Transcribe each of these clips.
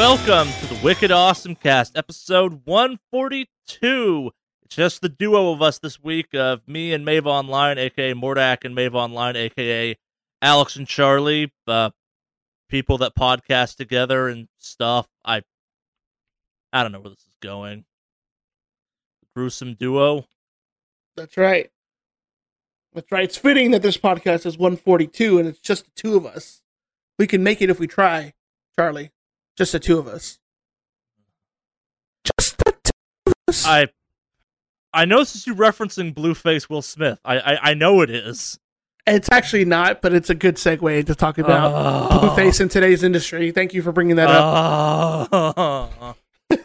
welcome to the Wicked Awesome Cast, episode 142. It's just the duo of us this week of me and Mave Online, aka Mordak, and Mave Online, aka Alex and Charlie, uh, people that podcast together and stuff. I, I don't know where this is going. Gruesome duo. That's right. That's right. It's fitting that this podcast is 142 and it's just the two of us. We can make it if we try, Charlie. Just the two of us. Just the two of us. I, I know this is you referencing Blueface Will Smith. I, I, I know it is. It's actually not, but it's a good segue to talk about Oh. Blueface in today's industry. Thank you for bringing that up. Oh.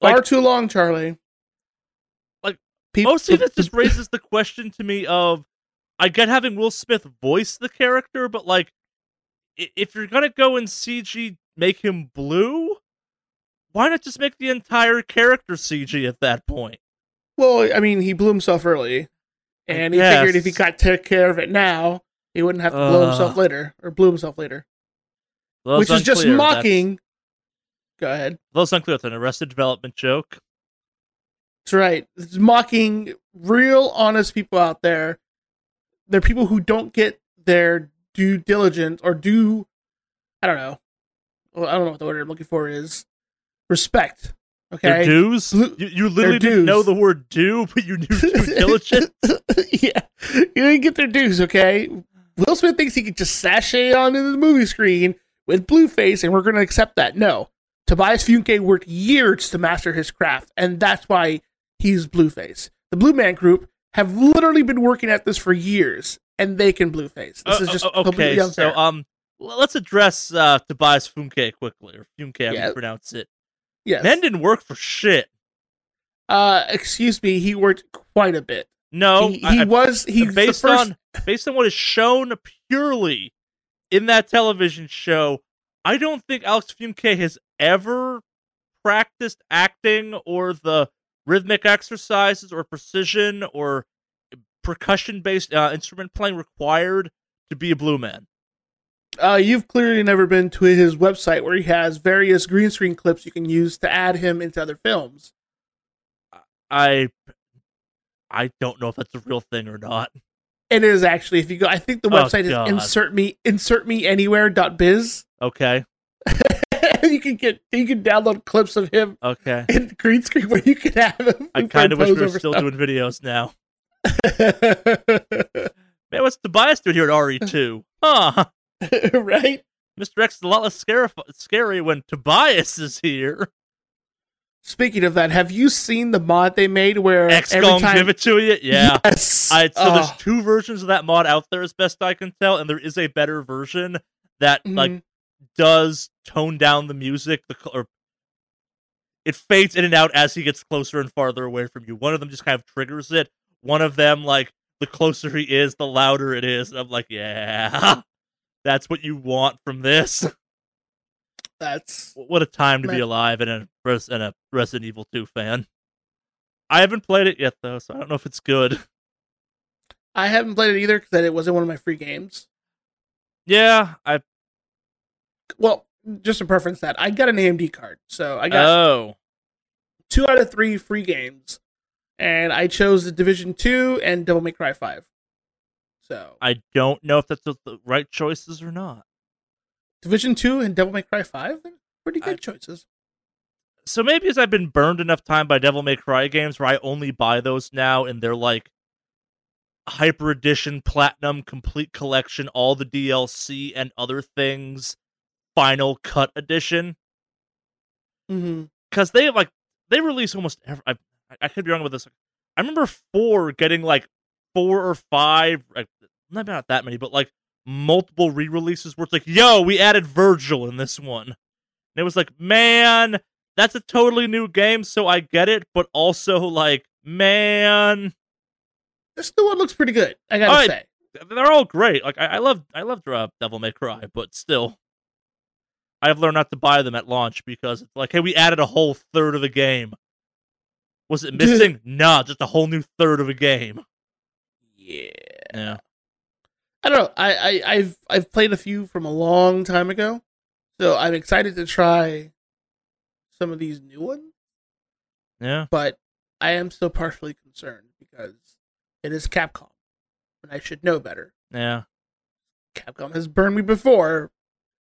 Far like- too long, Charlie. Like, people, Mostly this just raises the question to me of I get having Will Smith voice the character, but like if you're gonna go and CG make him blue, why not just make the entire character CG at that point? Well, I mean, he blew himself early, I and he figured if he got took care of it now, he wouldn't have to blow himself later or blew himself later, Well, which is just mocking. Go ahead. Well, it's unclear. It's an Arrested Development joke. That's right. It's mocking real honest people out there. They're people who don't get their due diligence or due I don't know. Well, I don't know what the word I'm looking for is. Respect. Their Okay. dues. Blue- You, you literally their didn't know the word "do," but you knew due diligence. yeah. You didn't get their dues, okay? Will Smith thinks he could just sashay onto the movie screen with Blueface and we're gonna accept that. No. Tobias Funke worked years to master his craft, and that's why he's Blueface. The Blue Man Group have literally been working at this for years, and they can Blueface. This Uh, is just uh, okay. So, um, let's address uh, Tobias Funke quickly, or Funke, how Yeah. you pronounce it. yes. Men didn't work for shit. uh, excuse me, he worked quite a bit. No, he, he I- was the based first. on based on what is shown purely in that television show. I don't think Alex Funke has ever practiced acting or the rhythmic exercises or precision or percussion based uh, instrument playing required to be a blue man. uh, you've clearly never been to his website where he has various green screen clips you can use to add him into other films. I I don't know if that's a real thing or not. It is actually if you go. I think the Oh, website God. is insert me insert me anywhere.biz. Okay. you can get you can download clips of him Okay. in green screen where you can have him. I kind of wish we were still over doing videos now. Man, what's Tobias doing here at RE2? Huh. right? Mr. X is a lot less scary, scary when Tobias is here. Speaking of that, have you seen the mod they made where X every time give it to you? Yeah. Yes. I, so there's two versions of that mod out there, as best I can tell, and there is a better version that like mhm. does tone down the music. The or it fades in and out as he gets closer and farther away from you. One of them just kind of triggers it. One of them, like the closer he is, the louder it is. And I'm like, yeah, that's what you want from this. that's what a time to be alive and a and a Resident Evil 2 fan. I haven't played it yet though, so I don't know if it's good. I haven't played it either because it wasn't one of my free games. Yeah, I Well, just to preference that, I got an AMD card, so I got oh two out of three free games, and I chose the Division Two and Devil May Cry Five. So I don't know if that's the, right choices or not. Division Two and Devil May Cry Five, pretty good I- choices. So maybe as I've been burned enough time by Devil May Cry games where I only buy those now and they're like hyper edition, platinum, complete collection, all the DLC and other things, final cut edition. Mm-hmm. because they like they release almost every, I, I could be wrong with this i remember four getting like four or five like, not that many but like multiple re-releases where it's like yo we added Vergil in this one and it was like man that's a totally new game so i get it but also like man This new one looks pretty good. I gotta Alright. say. they're all great like i, I love i love uh, devil may cry but still i've learned not to buy them at launch because it's like hey we added a whole third of the game was it missing nah just a whole new third of a game Yeah. yeah I don't know. I, I I've I've played a few from a long time ago, So I'm excited to try some of these new ones, Yeah. but I am still partially concerned because it is Capcom, and I should know better. Yeah. Capcom has burned me before,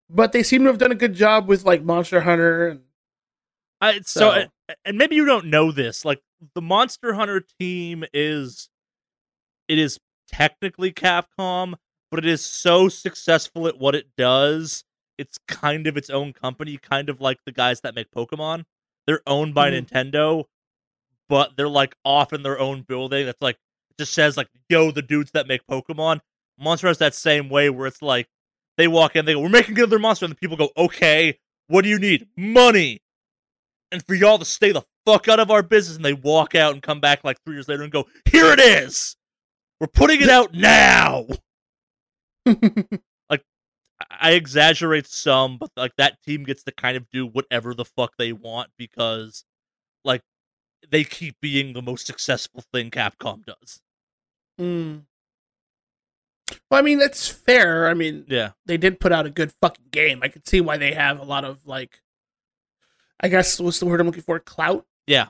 but they seem to have done a good job with like Monster Hunter and I so, So- and- maybe you don't know this. Like the Monster Hunter team is it is technically Capcom, but it is so successful at what it does. It's kind of its own company, kind of like the guys that make Pokemon. They're owned by Mhm. Nintendo, but they're like off in their own building. That's like it just says like, yo, the dudes that make Pokemon. Monster Hunter's that same way where it's like they walk in, they go, We're making another monster, and the people go, Okay, what do you need? Money and for y'all to stay the fuck out of our business and they walk out and come back like three years later and go here it is we're putting it out now like, i exaggerate some but like that team gets to kind of do whatever the fuck they want because like they keep being the most successful thing capcom does Mm. Well, I mean that's fair. I mean yeah they did put out a good fucking game. I could see why they have a lot of like, I guess what's the word I'm looking for? Clout. Yeah.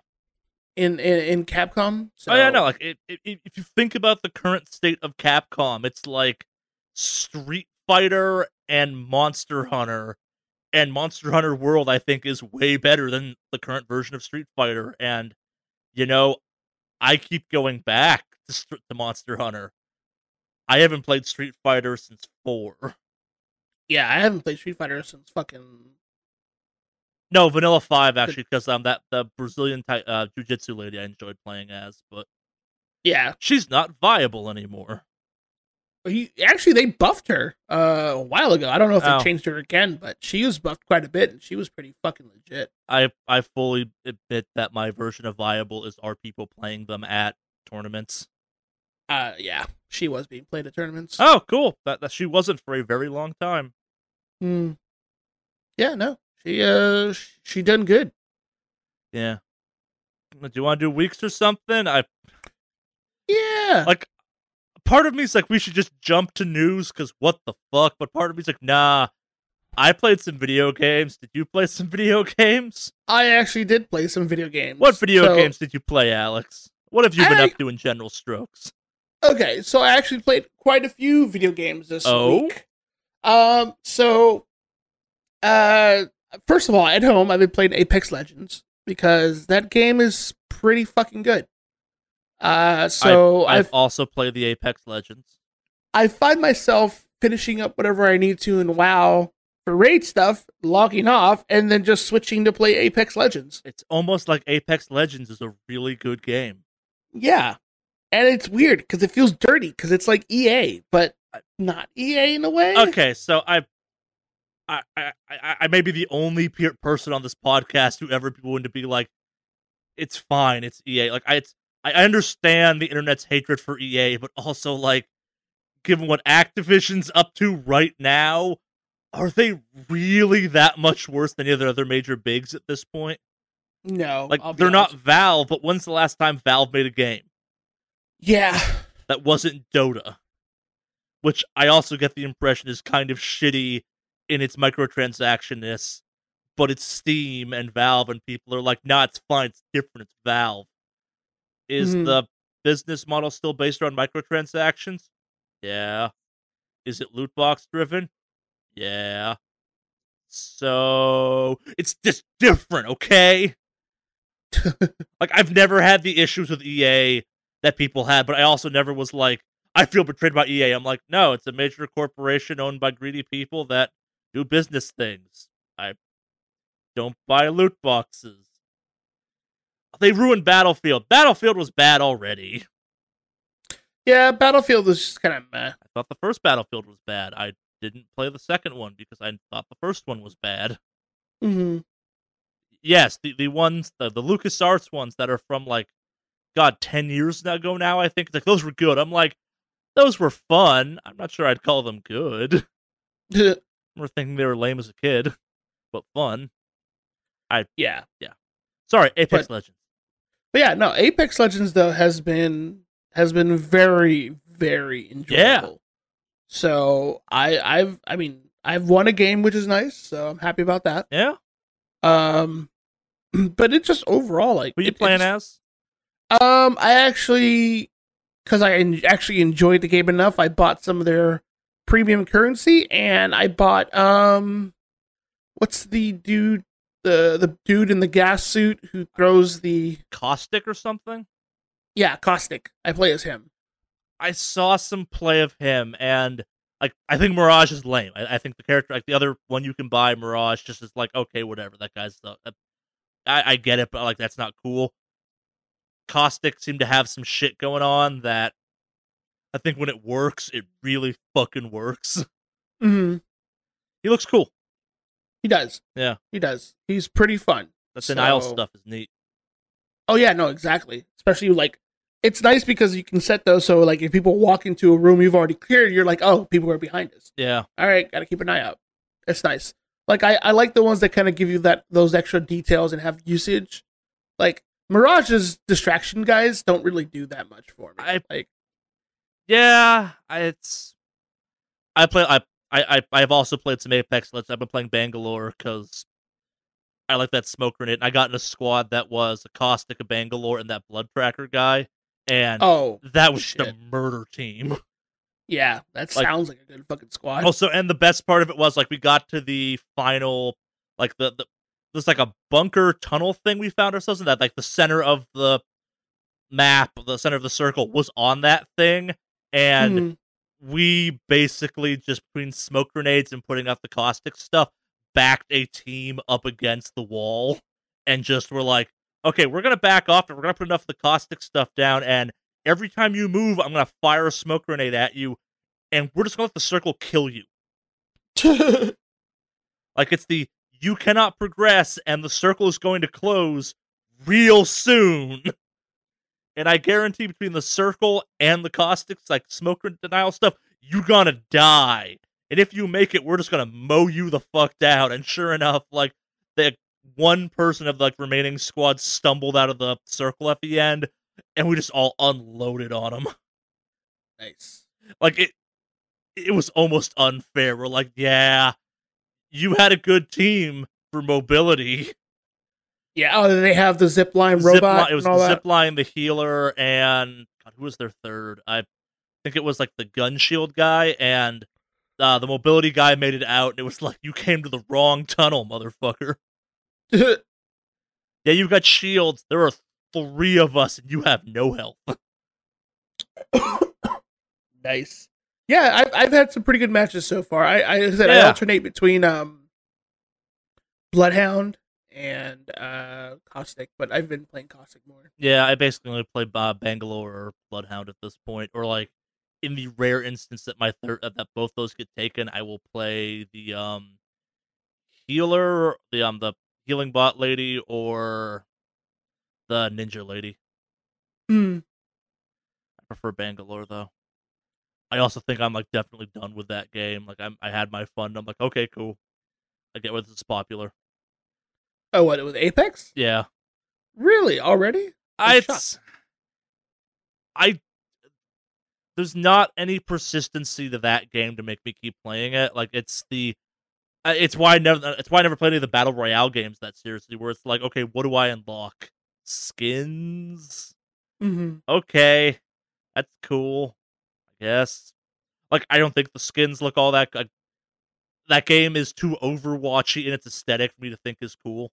In in, in Capcom. So, oh yeah no like it, it, it- if you think about the current state of capcom it's like street fighter and monster hunter and monster hunter world i think is way better than the current version of street fighter and you know i keep going back to, to monster hunter i haven't played street fighter since four Yeah, I haven't played Street Fighter since fucking. No vanilla five actually because um that the brazilian ty- uh jiu-jitsu lady i enjoyed playing as but Yeah, she's not viable anymore he, actually they buffed her uh, a while ago. I don't know if Oh. they changed her again, but she was buffed quite a bit, and she was pretty fucking legit. I I fully admit that my version of viable is are people playing them at tournaments. Uh, yeah, she was being played at tournaments. Oh, cool. That, that she wasn't for a very long time. Hmm. Yeah, no, she uh, she done good. Yeah. Do you want to do weeks or something? I Yeah, like. Part of me is like we should just jump to news because what the fuck. But part of me is like, nah. I played some video games. Did you play some video games? I actually did play some video games. What video So- games did you play, Alex? What have you been I- up to in general strokes? Okay, so I actually played quite a few video games this Oh? week. Um, so, uh, first of all, at home I've been playing Apex Legends because that game is pretty fucking good. Uh, so I've, I've, I've also played the Apex Legends. I find myself finishing up whatever I need to in WoW for raid stuff, logging off, and then just switching to play Apex Legends. It's almost like Apex Legends is a really good game. Yeah, and it's weird because it feels dirty because it's like EA, but not EA in a way. Okay, so I, I, I, I, may be the only pe- person on this podcast who ever be willing to be like, it's fine, it's EA. Like I, it's, I understand the internet's hatred for EA, but also like, given what Activision's up to right now, are they really that much worse than any of the other major bigs at this point? No, Like they're not. Valve, but when's the last time Valve made a game? Yeah, that wasn't Dota, which I also get the impression is kind of shitty in its microtransactionness, but it's Steam and Valve, and people are like, nah, it's fine, it's different, it's Valve. Is Mhm. the business model still based on microtransactions? Yeah. Is it loot box driven? Yeah. So it's just different, okay? like I've never had the issues with EA that people had, but I also never was like, I feel betrayed by EA. I'm like, no, it's a major corporation owned by greedy people that do business things. I don't buy loot boxes. They ruined Battlefield. Battlefield was bad already. yeah. Battlefield was just kind of meh. I thought the first Battlefield was bad. I didn't play the second one because I thought the first one was bad. hmm Yes, the, the ones the, the LucasArts ones that are from like God, ten years ago now, I think. Like those were good. I'm like, those were fun. I'm not sure I'd call them good. Remember thinking they were lame as a kid, but fun. I yeah, yeah. Sorry, Apex But- Legends. but yeah, no. Apex Legends though has been has been very very enjoyable. So I I've I mean I've won a game, which is nice, so I'm happy about that. Yeah. Um, but it's just overall like. You it- playing as? Um, I actually, because I actually enjoyed the game enough, I bought some of their premium currency, and I bought um, what's the dude, the the dude in the gas suit who throws the Caustic or something? yeah caustic. I play as him. I saw some play of him, and like I think Mirage is lame. I, I think the character, like the other one you can buy, Mirage, just is like okay, whatever. That guy's the. I, I get it, but like that's not cool. Caustic seemed to have some shit going on that I think when it works, it really fucking works. Mm-hmm. He looks cool. He does. Yeah. he does. He's pretty fun. That denial So- stuff is neat. Oh yeah, no, exactly. Especially like it's nice because you can set those so like if people walk into a room you've already cleared, you're like, oh, people are behind us. Yeah, All right, gotta keep an eye out. It's nice. Like I, I like the ones that kind of give you that those extra details and have usage. Like Mirage's distraction guys don't really do that much for me. I- like yeah. I, it's I play. I I I I've also played some Apex. Let's. I've been playing Bangalore because I like that smoke grenade. And I got in a squad that was a caustic, a Bangalore, and that blood tracker guy, and oh that was just a murder team. yeah, that Like- sounds like a good fucking squad. Also, and the best part of it was like we got to the final, like the the there's like a bunker tunnel thing we found ourselves in that like the center of the map, the center of the circle was on that thing, and Mhm. we basically just between smoke grenades and putting out the caustic stuff backed a team up against the wall and just were like, okay, we're gonna back off and we're gonna put enough of the caustic stuff down and every time you move, I'm gonna fire a smoke grenade at you and we're just gonna let the circle kill you. Like it's the you cannot progress and the circle is going to close real soon. And I guarantee between the circle and the caustics, like smoke denial stuff, you're gonna die. And if you make it, we're just gonna mow you the fuck down. And sure enough, like the one person of the like, remaining squad stumbled out of the circle at the end, and we just all unloaded on him. nice. Like it, it was almost unfair. We're like, yeah, you had a good team for mobility. Yeah, oh, they have the zip line Zip robot line- it was the zip line, the healer, and God, who was their third? I think it was like the gun shield guy, and uh, the mobility guy made it out. And it was like you came to the wrong tunnel, motherfucker. Yeah, you've got shields. There are three of us, and you have no health. nice. Yeah, I've I've had some pretty good matches so far. I I, said I alternate between um Bloodhound and uh Caustic, but I've been playing Caustic more. Yeah, I basically only play uh, Bangalore or Bloodhound at this point, or like in the rare instance that my third that both those get taken, I will play the um healer, the um the healing bot lady, or the ninja lady. Mm. I prefer Bangalore though. I also think I'm like definitely done with that game. Like I'm, I had my fun. I'm like, okay, cool. I get why this is popular. Oh, what with Apex? Yeah, Really? Already? I, it's, I, there's not any persistency to that game to make me keep playing it. Like it's the, uh, it's why I never, it's why I never played any of the battle royale games that seriously. Where it's like, okay, what do I unlock? Skins. Mm-hmm. Okay, that's cool. I guess. Like I don't think the skins look all that. Like, that game is too Overwatchy in its aesthetic for me to think is cool,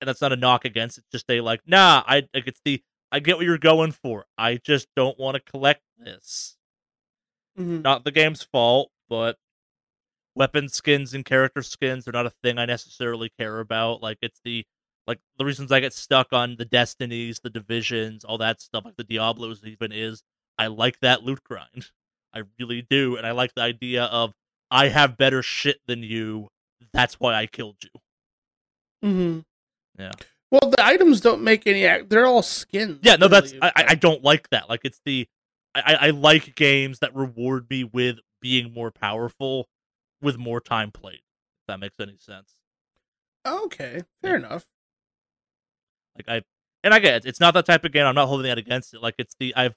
and that's not a knock against. it. It's just they like, nah. I like it's the. I get what you're going for. I just don't want to collect this. Mm-hmm. Not the game's fault, but weapon skins and character skins are not a thing I necessarily care about. Like it's the like the reasons I get stuck on the Destinies, the Divisions, all that stuff, like the Diablos even is I like that loot grind. I really do, and I like the idea of I have better shit than you. That's why I killed you. Mm-hmm. Yeah. Well, the items don't make any. They're all skins. Yeah, no, that's really, I, I I don't like that. Like it's the I, I like games that reward me with being more powerful with more time played. If that makes any sense. Okay, fair enough. Like I and I get it. It's not that type of game. I'm not holding that against it. Like it's the I've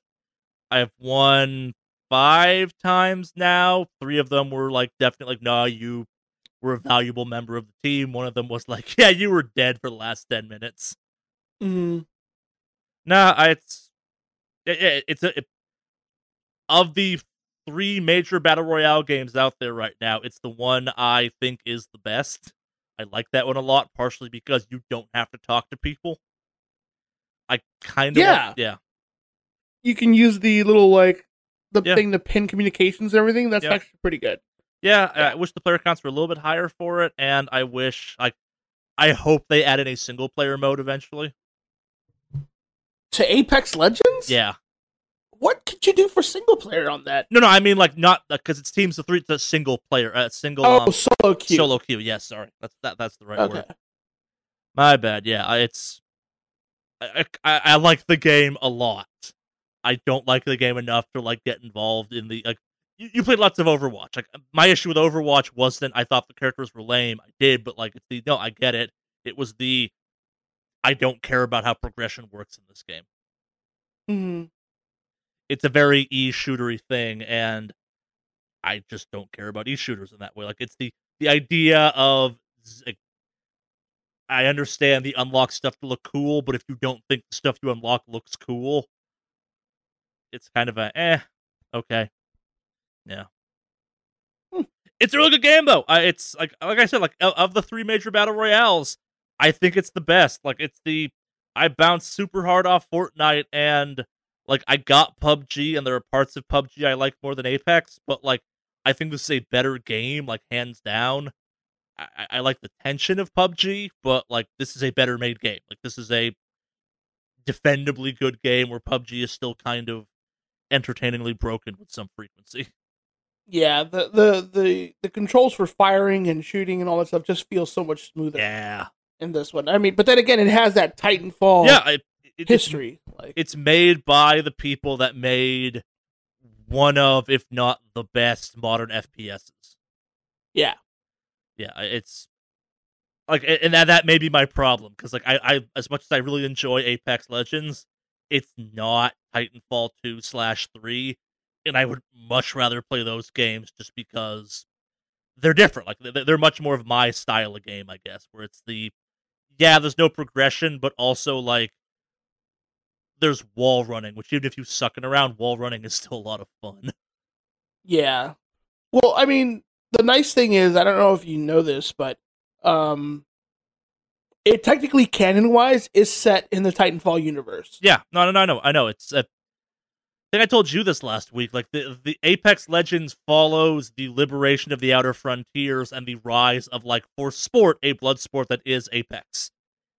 I've won five times now. Three of them were like definitely like, nah, you were a valuable member of the team. One of them was like, "Yeah, you were dead for the last ten minutes." Mm-hmm. Nah, I, it's it, it's a it, of the three major battle royale games out there right now. It's the one I think is the best. I like that one a lot, partially because you don't have to talk to people. I kind of Yeah. yeah You can use the little like the Yeah. thing to pin communications and everything. That's Yeah. actually pretty good. Yeah. Yeah. I wish the player counts were a little bit higher for it, and I wish I I hope they add in a single player mode eventually. To Apex Legends? Yeah, What could you do for single player on that? no, no, I mean like not because it's teams of three. It's a single player, uh, single Oh, um, solo queue. solo queue. Yes, sorry, that's that. That's the right Okay. word. My bad. Yeah, it's I, I I like the game a lot. I don't like the game enough to like get involved in the like. You, you played lots of Overwatch. Like my issue with Overwatch wasn't I thought the characters were lame. I did, but like it's the no, I get it. It was the I don't care about how progression works in this game. hmm It's a very e shootery thing, and I just don't care about e shooters in that way. Like it's the the idea of like, I understand the unlock stuff to look cool, but if you don't think the stuff you unlock looks cool, it's kind of a eh, okay, yeah. Hmm. It's a really good game though. It's like like I said, like of, the three major battle royales, I think it's the best. Like it's the I bounced super hard off Fortnite and like I got PUBG and there are parts of PUBG I like more than Apex, but like I think this is a better game, like hands down. I- I like the tension of PUBG, but like this is a better made game. Like this is a defendably good game where PUBG is still kind of entertainingly broken with some frequency. Yeah, the, the the the controls for firing and shooting and all that stuff just feels so much smoother Yeah, in this one. I mean, but then again, it has that Titanfall yeah. It, it- it's- history. Like, it's made by the people that made one of, if not the best, modern FPSs. yeah, Yeah, it's like, and that that may be my problem because, like, I, I as much as I really enjoy Apex Legends, it's not Titanfall two slash three, and I would much rather play those games just because they're different. Like, they're, much more of my style of game, I guess, where it's the yeah, there's no progression, but also like there's wall running, which even if you sucking around, wall running is still a lot of fun. yeah. Well, I mean, the nice thing is, I don't know if you know this, but um, it technically canon wise is set in the Titanfall universe. Yeah, no, no, no, I know, I know. It's. Uh, I think I told you this last week. Like the the Apex Legends follows the liberation of the Outer Frontiers and the rise of like for sport a blood sport that is Apex.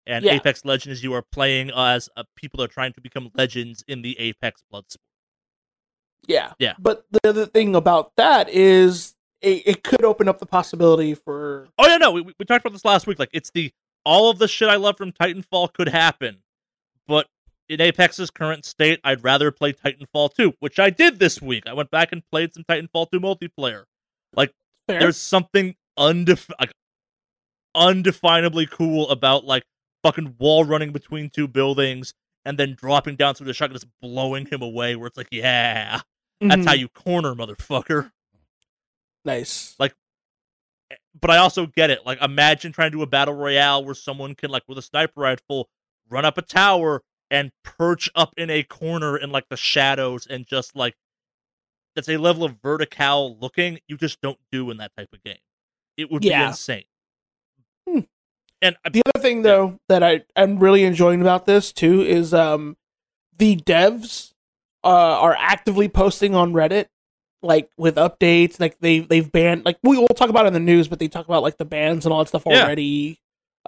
And Yeah. Apex Legends, you are playing as uh, people are trying to become legends in the Apex blood sport. Yeah. Yeah. But the other thing about that is it, it could open up the possibility for Oh yeah, no, we, we talked about this last week. Like it's the all of the shit I love from Titanfall could happen, but in Apex's current state, I'd rather play Titanfall 2, which I did this week. I went back and played some Titanfall 2 multiplayer. fair. There's something undef- like, undefinably cool about like fucking wall running between two buildings and then dropping down through the shotgun, just blowing him away. Where it's like, yeah, that's Mhm. how you corner, motherfucker. nice. Like but I also get it. Like, imagine trying to do a battle royale where someone can, like, with a sniper rifle, run up a tower and perch up in a corner in like the shadows and just like that's a level of vertical looking you just don't do in that type of game. It would be insane. Hmm. And I, The other thing though that I I'm really enjoying about this too is um the devs uh, are actively posting on Reddit like with updates like they they've banned like we will talk about it in the news but they talk about like the bans and all that stuff Yeah. already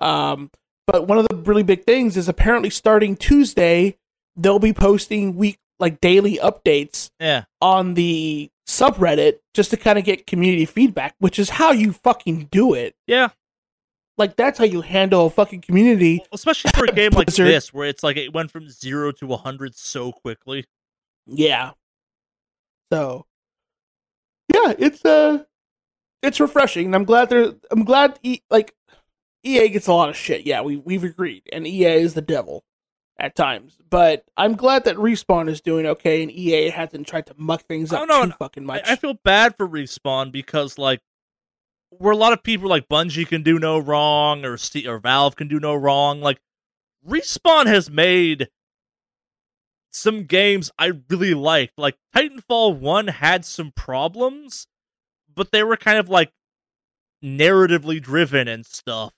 um but one of the really big things is apparently starting Tuesday they'll be posting week like daily updates yeah, on the subreddit just to kind of get community feedback which is how you fucking do it yeah. like that's how you handle a fucking community Especially for a game like this, where it's like it went from zero to a hundred so quickly. Yeah. So yeah, it's uh it's refreshing. and I'm glad they're I'm glad e- like EA gets a lot of shit. Yeah, we we've agreed. And EA is the devil at times. But I'm glad that Respawn is doing okay and EA hasn't tried to muck things oh, up know, too fucking I, much. I feel bad for respawn because like where a lot of people like Bungie can do no wrong or Ste- or Valve can do no wrong. Like Respawn has made some games I really liked. Like Titanfall 1 had some problems, but they were kind of like narratively driven and stuff.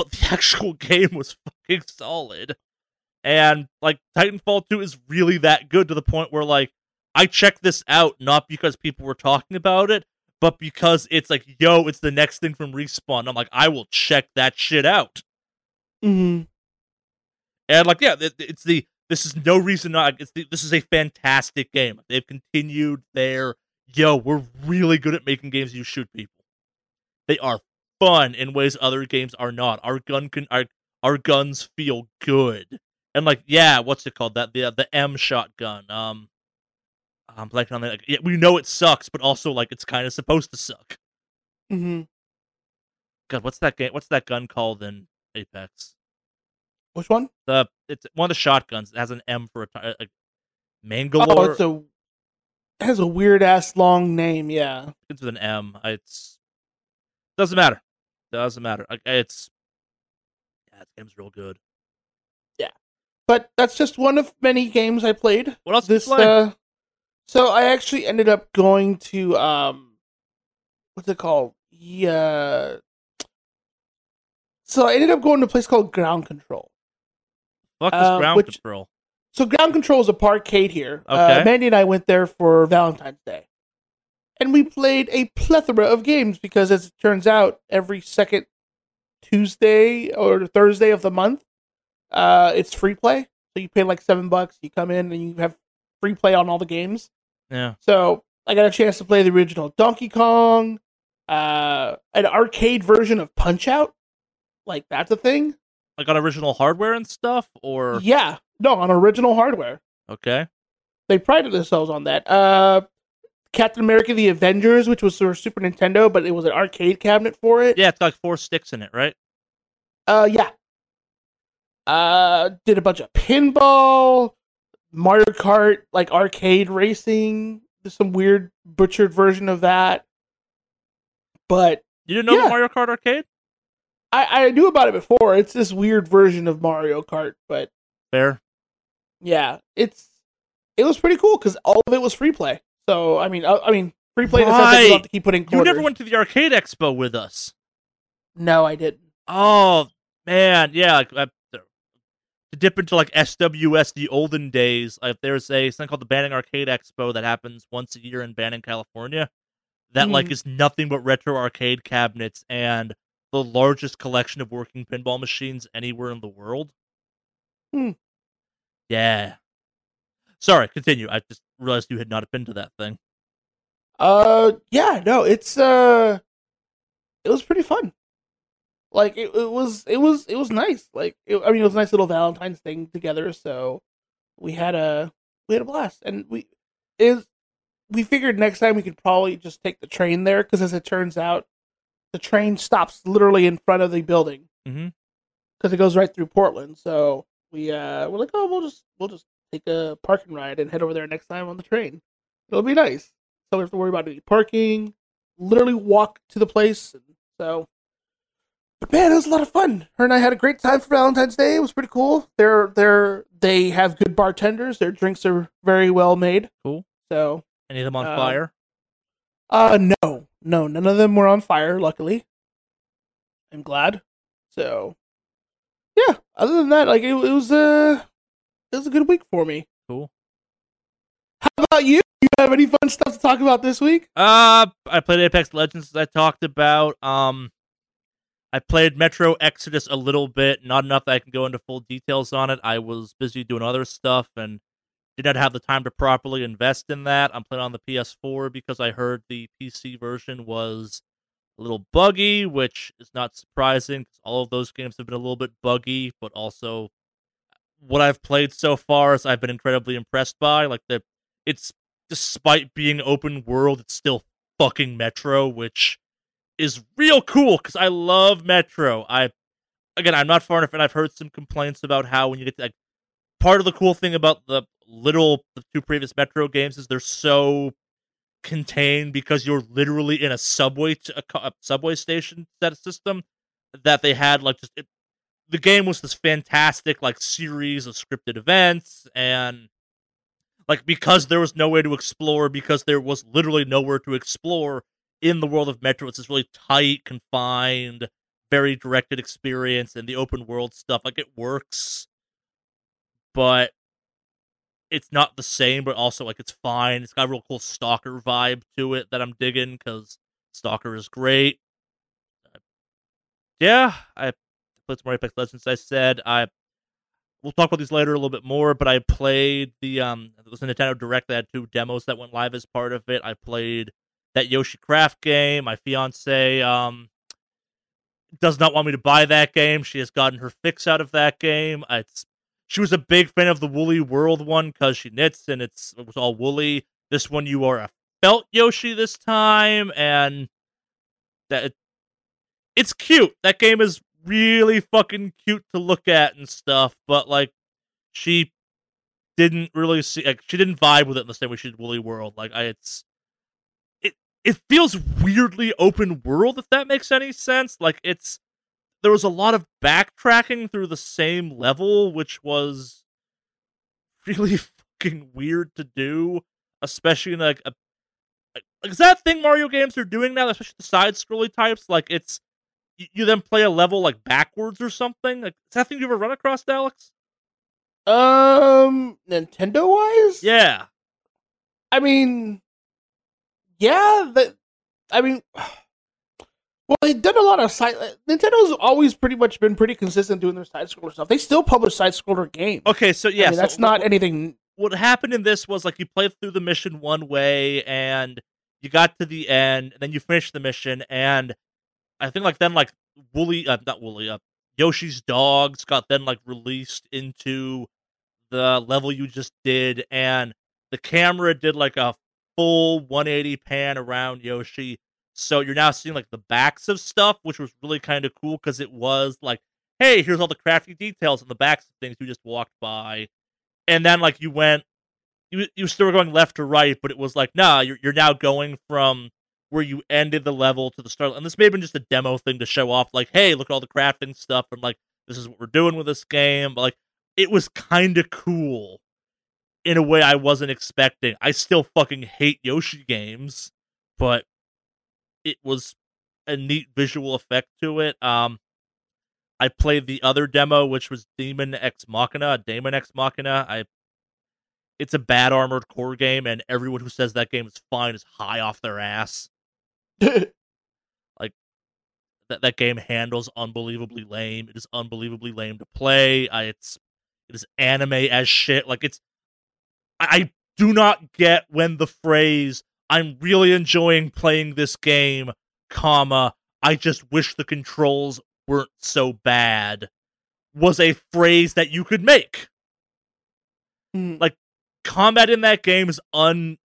But the actual game was fucking solid. And like Titanfall 2 is really that good to the point where like I checked this out not because people were talking about it, but because it's like, yo, it's the next thing from Respawn. I'm like, I will check that shit out. Mm-hmm. And like, yeah, it, it's the this is no reason not. It's the, this is a fantastic game. They've continued their yo. We're really good at making games you shoot people. They are fun in ways other games are not. Our gun can our our guns feel good. And like, yeah, what's it called? That the the M shotgun. Um, I'm blanking on that. Like, yeah, we know it sucks, but also like it's kind of supposed to suck. Mm-hmm. God, what's that game? What's that gun called in Apex? Which one? The it's one of the shotguns. It has an M for a ti- like Mangalore. Oh, it's a it has a weird ass long name. Yeah. It's with an M. It's doesn't matter. Doesn't matter. It's yeah, this game's real good. Yeah, but that's just one of many games I played. What else This uh so I actually ended up going to um what's it called? Yeah. So I ended up going to a place called Ground Control. Fuck this uh, ground which- control. So Ground Control is a parkade here. Okay. Uh, Mandy and I went there for Valentine's Day, and we played a plethora of games because, as it turns out, every second Tuesday or Thursday of the month, uh, it's free play. So you pay like seven bucks, you come in and you have free play on all the games. Yeah. So I got a chance to play the original Donkey Kong, uh, an arcade version of Punch Out. Like that's a thing. Like on original hardware and stuff, or Yeah, no, on original hardware. okay. they prided themselves on that. Uh, Captain America: The Avengers, which was for Super Nintendo, but it was an arcade cabinet for it. Yeah, it's got like four sticks in it, right? Uh, yeah. Uh, did a bunch of pinball, Mario Kart, like arcade racing. There's some weird butchered version of that. But You didn't know Yeah. the Mario Kart arcade? I, I knew about it before. It's this weird version of Mario Kart, but Fair. yeah, it's it was pretty cool because all of it was free play. So I mean, I, I mean, free play in the sense that you have to keep putting You never went to the arcade expo with us. No, I didn't. Oh man, yeah. Like, uh, to dip into like SWS, the olden days, like there's a something called the Banning Arcade Expo that happens once a year in Banning, California. That like Mhm. is nothing but retro arcade cabinets and the largest collection of working pinball machines anywhere in the world. Hmm. Yeah. Sorry, continue. I just realized you had not been to that thing. Uh, yeah, no, it's uh, it was pretty fun. Like it, it was, it was, it was nice. Like it, I mean, it was a nice little Valentine's thing together. So we had a we had a blast, and we is we figured next time we could probably just take the train there because as it turns out, the train stops literally in front of the building because it goes right through Portland. So we uh we're like, oh, we'll just we'll just take a parking ride and head over there next time on the train. It'll be nice. So we don't have to worry about any parking. Literally walk to the place. And so, but man, it was a lot of fun. Her and I had a great time for Valentine's Day. It was pretty cool. They're they're they have good bartenders. Their drinks are very well made. Cool. So, Any of them on Uh, fire? uh, no, no, none of them were on fire. Luckily, I'm glad. So, yeah. Other than that, like it, it was uh, it was a good week for me. Cool. How about you? You have any fun stuff to talk about this week? Uh, I played Apex Legends as I talked about. Um, I played Metro Exodus a little bit, not enough that I can go into full details on it. I was busy doing other stuff and did not have the time to properly invest in that. I'm playing on the PS4 because I heard the PC version was a little buggy, which is not surprising because all of those games have been a little bit buggy, but also what I've played so far is I've been incredibly impressed by. Like the it's despite being open world, it's still fucking Metro, which is real cool because I love Metro. I again, I'm not far enough, and I've heard some complaints about how when you get to, like part of the cool thing about the little the two previous Metro games is they're so contained because you're literally in a subway t- a, a subway station set system that they had like just it, the game was this fantastic like series of scripted events and like because there was nowhere to explore because there was literally nowhere to explore in the world of metro it's this really tight confined very directed experience and the open world stuff like it works but it's not the same but also like it's fine. It's got a real cool stalker vibe to it that i'm digging because stalker is great. Uh, yeah i played some more apex legends i said i we'll talk about these later a little bit more but i played the um it was a nintendo direct that had two demos that went live as part of it i played that yoshi craft game my fiance um does not want me to buy that game. She has gotten her fix out of that game. It's she was a big fan of the Woolly World one because she knits and it's it was all woolly. This one you are a felt Yoshi this time, and that it's cute. That game is really fucking cute to look at and stuff. But like, she didn't really see like she didn't vibe with it in the same way she did Woolly World. Like, I it's it it feels weirdly open world if that makes any sense like it's there was a lot of backtracking through the same level which was really fucking weird to do especially in like a like, is that thing mario games are doing now especially the side scrolly types like it's you, you then play a level like backwards or something like is that thing you ever run across alex um nintendo wise yeah i mean yeah, that I mean, well, they've done a lot of side. Nintendo's always pretty much been pretty consistent doing their side scroller stuff. They still publish side scroller games. Okay, so yeah, I mean, so that's not anything. What happened in this was like you played through the mission one way, and you got to the end, and then you finished the mission, and I think like then like Woolly, uh, not Woolly, uh, Yoshi's dogs got then like released into the level you just did, and the camera did like a full 180 pan around Yoshi. So you're now seeing like the backs of stuff, which was really kind of cool because it was like, hey, here's all the crafty details on the backs of things you just walked by. And then like you went you you still were going left to right, but it was like, nah, you're you're now going from where you ended the level to the start. And this may have been just a demo thing to show off, like, hey, look at all the crafting stuff, and like this is what we're doing with this game. But like it was kind of cool in a way I wasn't expecting. I still fucking hate Yoshi games, but it was a neat visual effect to it. Um, I played the other demo, which was Daemon X Machina, Daemon X Machina. I, it's a bad armored core game, and everyone who says that game is fine is high off their ass. like that, that game handles unbelievably lame. It is unbelievably lame to play. I, it's it is anime as shit. Like it's I do not get when the phrase "I'm really enjoying playing this game," comma I just wish the controls weren't so bad was a phrase that you could make. Mm. Like combat in that game is unfun.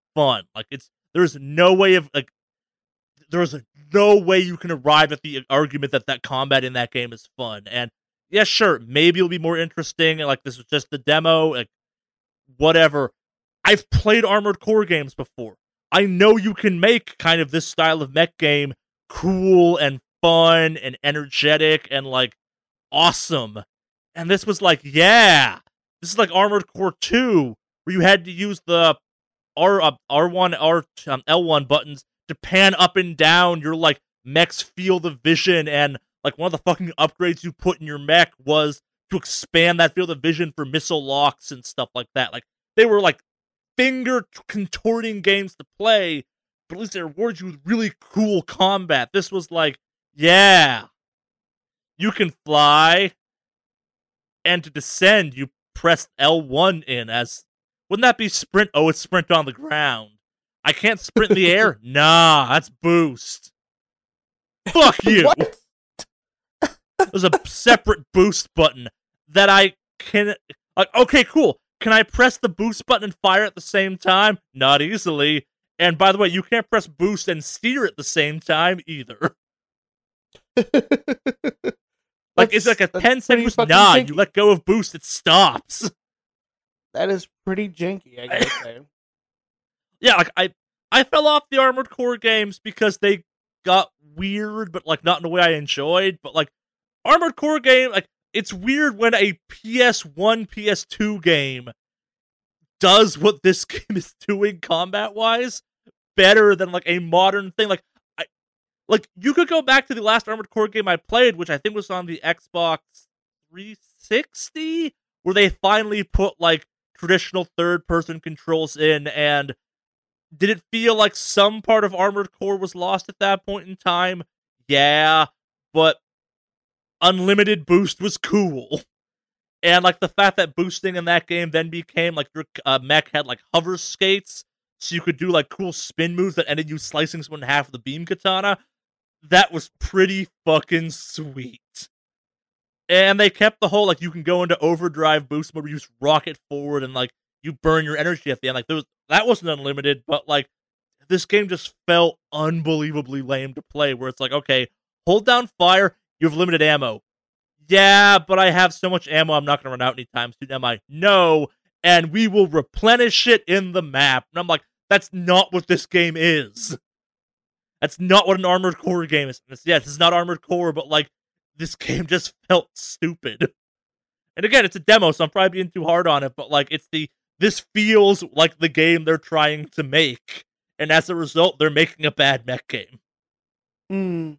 Like it's there's no way of like there's no way you can arrive at the argument that that combat in that game is fun. And yeah, sure, maybe it'll be more interesting. Like this was just the demo, like whatever. I've played Armored Core games before. I know you can make kind of this style of mech game cool and fun and energetic and like awesome. And this was like, yeah, this is like Armored Core 2, where you had to use the R uh, R1 R um, L1 buttons to pan up and down your like mech's field of vision and like one of the fucking upgrades you put in your mech was to expand that field of vision for missile locks and stuff like that. Like they were like finger contorting games to play, but at least they reward you with really cool combat. This was like, yeah, you can fly, and to descend, you press L1 in as. Wouldn't that be sprint? Oh, it's sprint on the ground. I can't sprint in the air? Nah, that's boost. Fuck you. There's a separate boost button that I can. Like, okay, cool. Can I press the boost button and fire at the same time? Not easily. And by the way, you can't press boost and steer at the same time either. like it's like a 10 second boost. Nah, janky. you let go of boost, it stops. That is pretty janky, I gotta say. Yeah, like I I fell off the Armored Core games because they got weird, but like not in a way I enjoyed. But like Armored Core game, like it's weird when a PS1, PS2 game does what this game is doing combat wise better than like a modern thing. Like I like you could go back to the last Armored Core game I played, which I think was on the Xbox 360, where they finally put like traditional third person controls in and did it feel like some part of Armored Core was lost at that point in time? Yeah, but unlimited boost was cool. And like the fact that boosting in that game then became like your uh, mech had like hover skates, so you could do like cool spin moves that ended you slicing someone in half with a beam katana. That was pretty fucking sweet. And they kept the whole like you can go into overdrive boost mode where you just rocket forward and like you burn your energy at the end. Like there was that wasn't unlimited, but like this game just felt unbelievably lame to play. Where it's like, okay, hold down fire, you have limited ammo. Yeah, but I have so much ammo, I'm not to run out anytime soon, am I? No, and we will replenish it in the map. And I'm like, that's not what this game is. That's not what an Armored Core game is. Yeah, this is not Armored Core, but like, this game just felt stupid. And again, it's a demo, so I'm probably being too hard on it, but like, it's the this feels like the game they're trying to make, and as a result, they're making a bad mech game. Mm.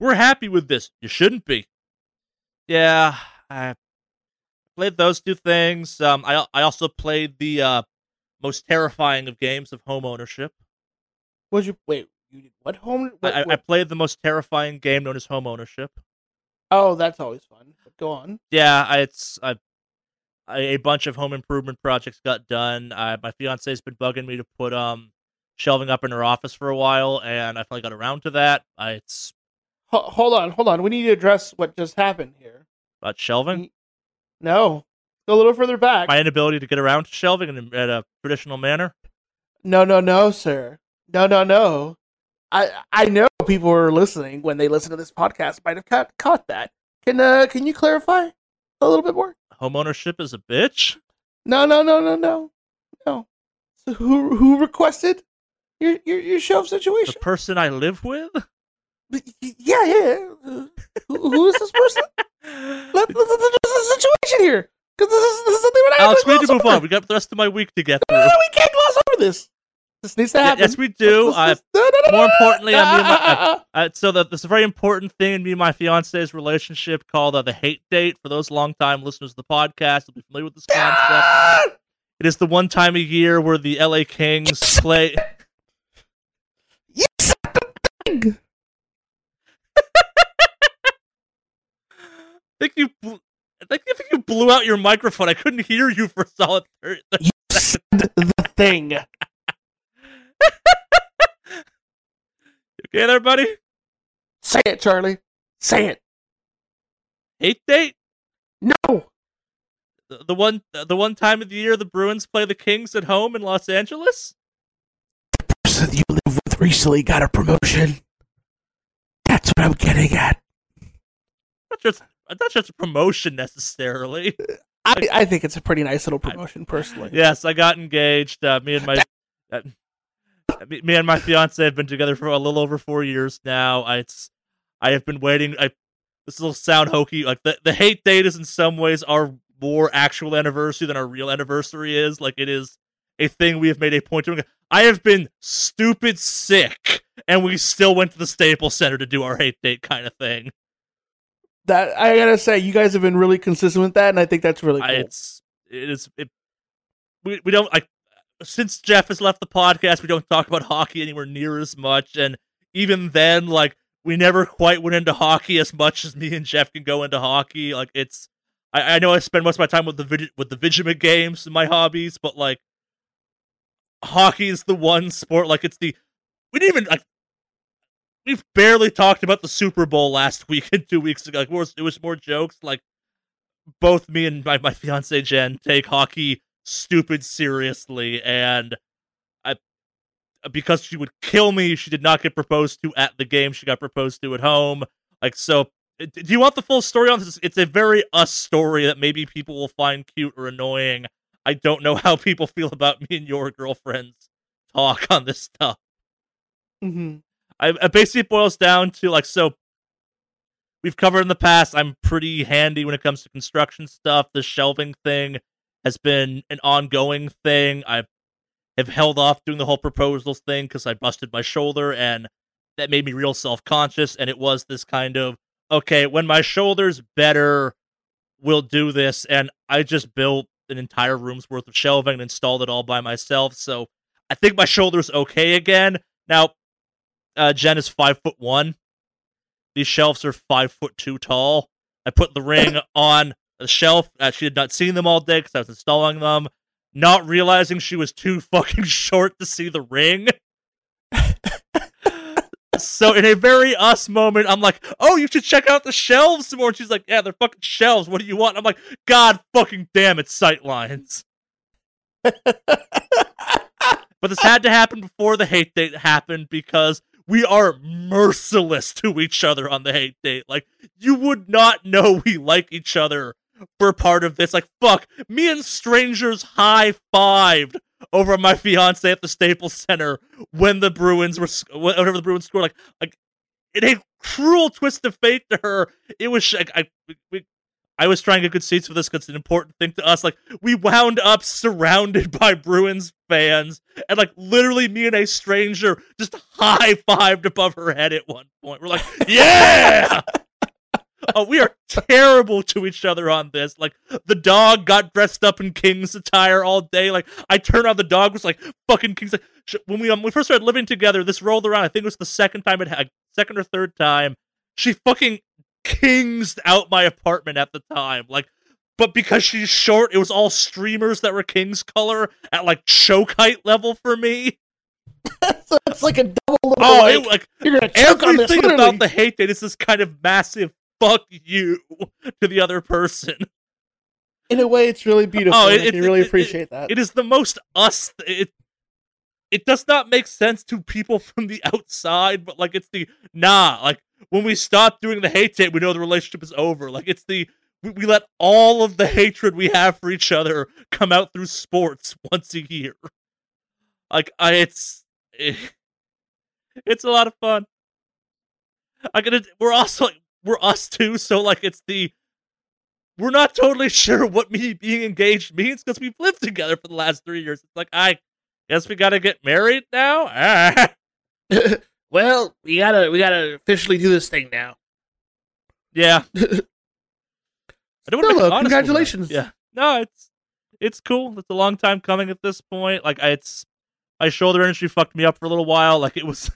We're happy with this. You shouldn't be. Yeah, I played those two things. Um, I I also played the uh, most terrifying of games of home ownership. Was you wait? You did what home? What, I, I played the most terrifying game known as home ownership. oh, that's always fun. But go on. Yeah, I, it's I, I, a bunch of home improvement projects got done. I, my fiance's been bugging me to put um shelving up in her office for a while, and I finally got around to that. I, it's Ho- hold on, hold on. We need to address what just happened here. about shelving. No, go a little further back. My inability to get around to shelving in a, in a traditional manner. No, no, no, sir. No, no, no. I I know people are listening when they listen to this podcast might have caught, caught that. Can uh can you clarify a little bit more? Home ownership is a bitch. No, no, no, no, no, no. So who who requested your your, your shelf situation? The person I live with. Yeah, yeah. Who, who is this person? Let, let- the situation here, because this is, this is something that I Alex, we need to move on. We got the rest of my week to get No, through. no, no, we can't gloss over this. This needs to happen. yes, we do. Uh, this- more importantly, no, I mean, my- uh, so that there's a very important thing in me and my fiance's relationship called uh, the hate date. For those longtime listeners of the podcast, will be familiar with this concept. It is the one time a year where the LA Kings play. Yes. I think you. I think, I think you blew out your microphone. I couldn't hear you for a solid thirty. You said the thing. Okay, there, buddy. Say it, Charlie. Say it. Hate date. No. The, the one. The one time of the year the Bruins play the Kings at home in Los Angeles. The person you live with recently got a promotion. That's what I'm getting at. Not just. Not just a promotion necessarily. I, I think it's a pretty nice little promotion, personally. Yes, I got engaged. Uh, me and my uh, me, and my fiance have been together for a little over four years now. I, it's I have been waiting. I this will sound hokey. Like the the hate date is in some ways our more actual anniversary than our real anniversary is. Like it is a thing we have made a point to. I have been stupid sick, and we still went to the Staples Center to do our hate date kind of thing. That I gotta say, you guys have been really consistent with that, and I think that's really cool. I, it's it is it, we we don't like since Jeff has left the podcast, we don't talk about hockey anywhere near as much, and even then, like we never quite went into hockey as much as me and Jeff can go into hockey. Like it's, I, I know I spend most of my time with the vid- with the Vigima games and my hobbies, but like hockey is the one sport. Like it's the we didn't even like. We've barely talked about the Super Bowl last week and two weeks ago. Like, it was, it was more jokes. Like, both me and my, my fiance Jen take hockey stupid seriously, and I because she would kill me, she did not get proposed to at the game. She got proposed to at home. Like so. Do you want the full story on this? It's a very us story that maybe people will find cute or annoying. I don't know how people feel about me and your girlfriend's talk on this stuff. Mm-hmm. I, it basically boils down to like so. We've covered in the past. I'm pretty handy when it comes to construction stuff. The shelving thing has been an ongoing thing. I have held off doing the whole proposals thing because I busted my shoulder, and that made me real self conscious. And it was this kind of okay, when my shoulder's better, we'll do this. And I just built an entire room's worth of shelving and installed it all by myself. So I think my shoulder's okay again. Now, uh, Jen is five foot one. These shelves are five foot two tall. I put the ring on the shelf. Uh, she had not seen them all day because I was installing them, not realizing she was too fucking short to see the ring. so in a very us moment, I'm like, "Oh, you should check out the shelves some more." And she's like, "Yeah, they're fucking shelves. What do you want?" I'm like, "God fucking damn it, sight lines." but this had to happen before the hate date happened because we are merciless to each other on the hate date. Like, you would not know we like each other for part of this. Like, fuck, me and strangers high fived over my fiance at the Staples Center when the Bruins were whenever the Bruins scored. Like, like in a cruel twist of fate to her, it was like I we, I was trying to get good seats for this because it's an important thing to us. Like, we wound up surrounded by Bruins fans, and like literally, me and a stranger just high fived above her head at one point. We're like, yeah. Oh, we are terrible to each other on this. Like the dog got dressed up in King's attire all day. Like I turned on the dog was like fucking King's. Like, when we um, we first started living together, this rolled around. I think it was the second time it had second or third time. She fucking kingsed out my apartment at the time. Like, but because she's short, it was all streamers that were King's color at like choke height level for me. so it's like a double. Oh, like, it, like you're gonna choke on this, everything literally. about the hate date is this kind of massive fuck you to the other person. In a way, it's really beautiful. Oh, and it- I it- can really it- appreciate that. It is the most us. It it does not make sense to people from the outside, but like it's the nah. Like when we stop doing the hate tape, we know the relationship is over. Like it's the we, we let all of the hatred we have for each other come out through sports once a year. Like I, it's eh, it's a lot of fun. I gotta. We're also like, we're us too, so like it's the we're not totally sure what me being engaged means because we've lived together for the last three years. It's like I guess we gotta get married now. Ah. well, we gotta we gotta officially do this thing now. Yeah. I don't want to Still, make though, honest congratulations. Yeah. No, it's it's cool. It's a long time coming at this point. Like I, it's my shoulder injury fucked me up for a little while. Like it was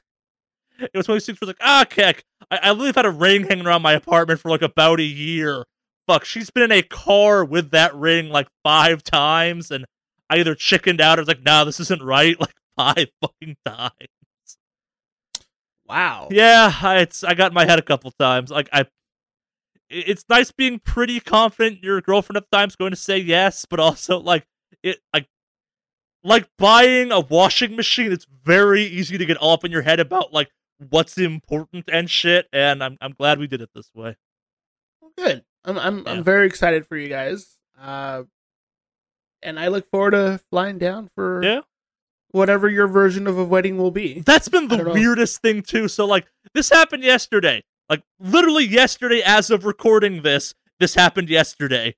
it was one of these things where it's like, ah, kick. I, I literally had a ring hanging around my apartment for like about a year. Fuck, she's been in a car with that ring like five times, and I either chickened out or was like, nah, this isn't right, like five fucking times. Wow. Yeah, I, it's I got in my head a couple times. Like I, it's nice being pretty confident your girlfriend at the time's going to say yes, but also like it like like buying a washing machine. It's very easy to get all up in your head about like what's important and shit. And I'm I'm glad we did it this way. Good. I'm I'm Yeah. I'm very excited for you guys. Uh, and I look forward to flying down for Yeah. whatever your version of a wedding will be. That's been the don't know. weirdest thing too. So like this happened yesterday. Like literally yesterday as of recording this, this happened yesterday.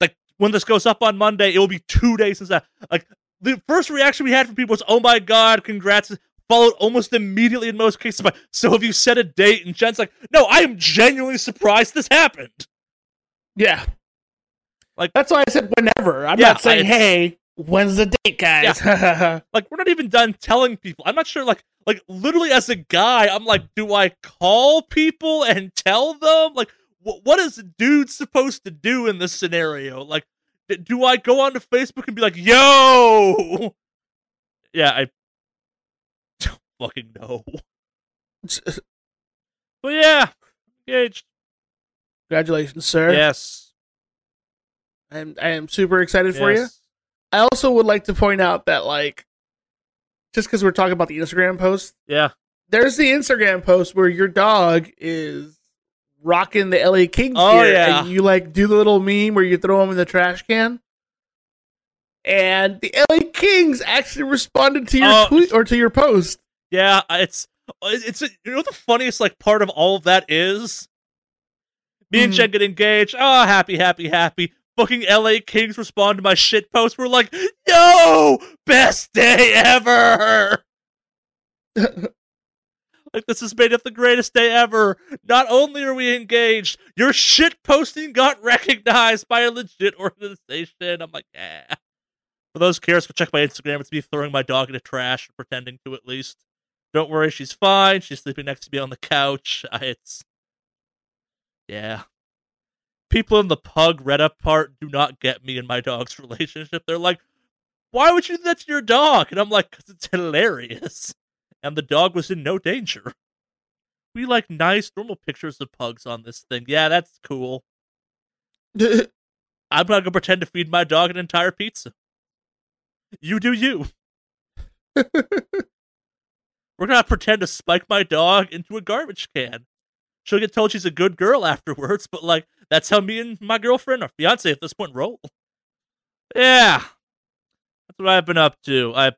Like when this goes up on Monday, it will be 2 days since that. Like the first reaction we had from people was, "Oh my god, congrats." Followed almost immediately in most cases by, "So have you set a date?" And Jen's like, "No, I am genuinely surprised this happened." Yeah. Like- that's why I said whenever. I'm Yeah, not saying, I- hey, when's the date, guys? like we're not even done telling people. I'm not sure like like literally as a guy, I'm like, do I call people and tell them? Like wh- what is a dude supposed to do in this scenario? Like d- do I go onto Facebook and be like, "Yo!" Yeah, I fucking know. But yeah, engaged. Congratulations, sir. Yes. I am I am super excited for you. I also would like to point out that like just because we're talking about the Instagram post, Yeah. there's the Instagram post where your dog is rocking the LA Kings Oh, gear, yeah. and you like do the little meme where you throw them in the trash can. and the LA Kings actually responded to your Oh. tweet or to your post. Yeah, it's it's you know the funniest like part of all of that is. Me and Mhm. Jen get engaged. Oh, happy, happy, happy. Fucking LA Kings respond to my shit post. We're like, yo, best day ever. like this has made it the greatest day ever. Not only are we engaged, your shit posting got recognized by a legit organization. I'm like, yeah. For those curious, go check my Instagram. It's me throwing my dog in the trash, pretending to at least. Don't worry, she's fine. She's sleeping next to me on the couch. I, it's yeah. People in the pug Reddit part do not get me and my dog's relationship. They're like, "Why would you do that to your dog?" And I'm like, "Cause it's hilarious." And the dog was in no danger. We like nice, normal pictures of pugs on this thing. Yeah, that's cool. I'm not gonna pretend to feed my dog an entire pizza. You do you. We're gonna pretend to spike my dog into a garbage can. She'll get told she's a good girl afterwards, but like that's how me and my girlfriend or fiance at this point roll. Yeah, that's what I've been up to. I,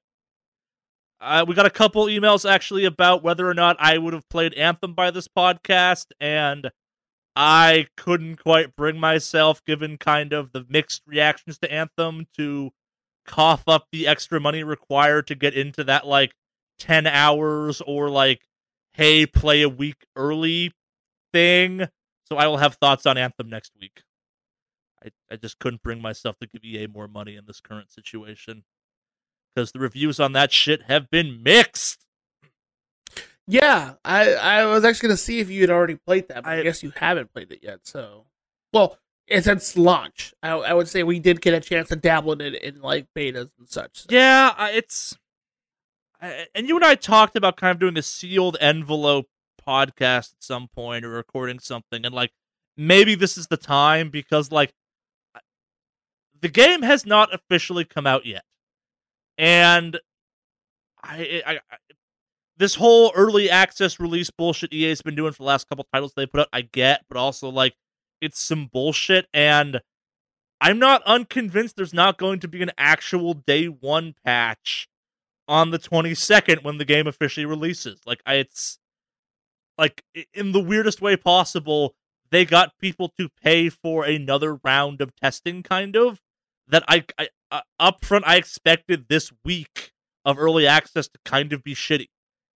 I we got a couple emails actually about whether or not I would have played Anthem by this podcast, and I couldn't quite bring myself, given kind of the mixed reactions to Anthem, to cough up the extra money required to get into that like 10 hours or like hey play a week early thing so i will have thoughts on anthem next week i, I just couldn't bring myself to give ea more money in this current situation because the reviews on that shit have been mixed yeah, I I was actually gonna see if you had already played that, but I, I- guess you haven't played it yet. So, well, it's since launch. I, I would say we did get a chance to dabble in it in like betas and such. so- yeah it's and you and i talked about kind of doing a sealed envelope podcast at some point or recording something and like maybe this is the time because like the game has not officially come out yet. And I, I, I this whole early access release bullshit EA's been doing for the last couple titles they put out, I get, but also like it's some bullshit, and I'm not unconvinced there's not going to be an actual day one patch on the 22nd when the game officially releases. Like, I, it's like in the weirdest way possible. They got people to pay for another round of testing, kind of. That I, I uh, up front, I expected this week of early access to kind of be shitty,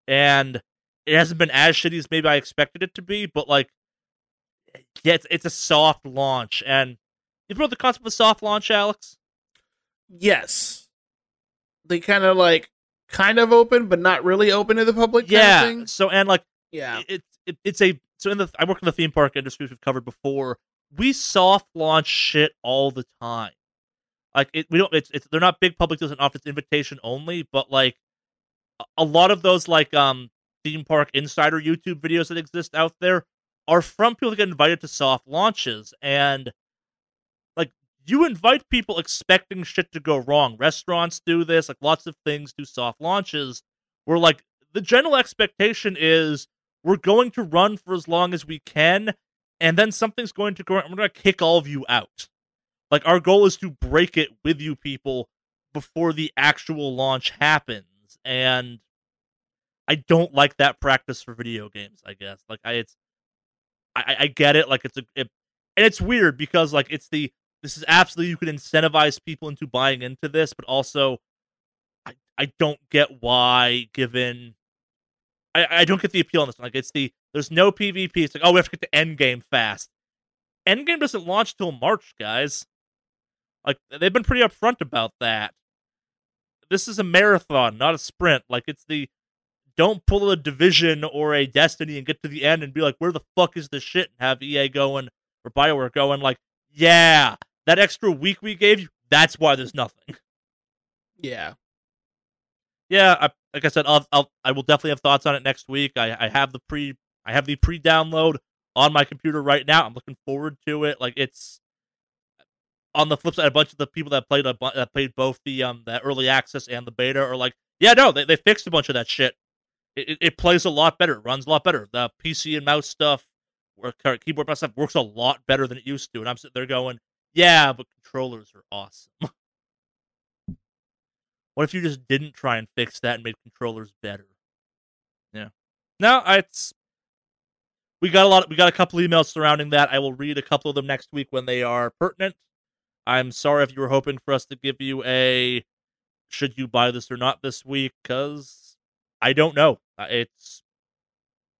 and it hasn't been as shitty as maybe I expected it to be. But like, yeah, it's, it's a soft launch, and you brought the concept of a soft launch, Alex? Yes, they kind of like kind of open, but not really open to the public. kind of yeah. So and like, yeah, it's it, it's a so in the I work in the theme park industry, which we've covered before. We soft launch shit all the time. Like it, we don't. It's, it's they're not big public doesn't offer it's invitation only, but like a- lot of those like um theme park insider YouTube videos that exist out there are from people that get invited to soft launches, and you invite people expecting shit to go wrong. Restaurants do this, like lots of things do soft launches, where like the general expectation is we're going to run for as long as we can, and then something's going to go. Wrong. We're to kick all of you out. Like our goal is to break it with you people before the actual launch happens, and I don't like that practice for video games. I guess like I it's I- I get it. Like it's a it, and it's weird because like it's the this is absolutely you can incentivize people into buying into this, but also I I don't get why given I, I don't get the appeal on this one. Like it's the there's no PvP. It's like oh we have to get to end game fast. End game doesn't launch till March, guys. Like they've been pretty upfront about that. This is a marathon, not a sprint. Like it's the don't pull a division or a destiny and get to the end and be like, where the fuck is this shit? And have EA going or Bioware going like, yeah, that extra week we gave you, that's why there's nothing. yeah. yeah, I, like I said, I'll, I'll I will definitely have thoughts on it next week. I, I have the pre I have the pre download on my computer right now. I'm looking forward to it. Like it's on the flip side, a bunch of the people that played a that played both the um the early access and the beta are like, yeah, no, they they fixed a bunch of that shit. It, it, it plays a lot better, it runs a lot better. The PC and mouse stuff, or keyboard mouse stuff works a lot better than it used to. And I'm sitting there going, yeah, but controllers are awesome. What if you just didn't try and fix that and made controllers better? Yeah. No, it's we got a lot. We got a couple emails surrounding that. I will read a couple of them next week when they are pertinent. I'm sorry if you were hoping for us to give you a should you buy this or not this week because I don't know. It's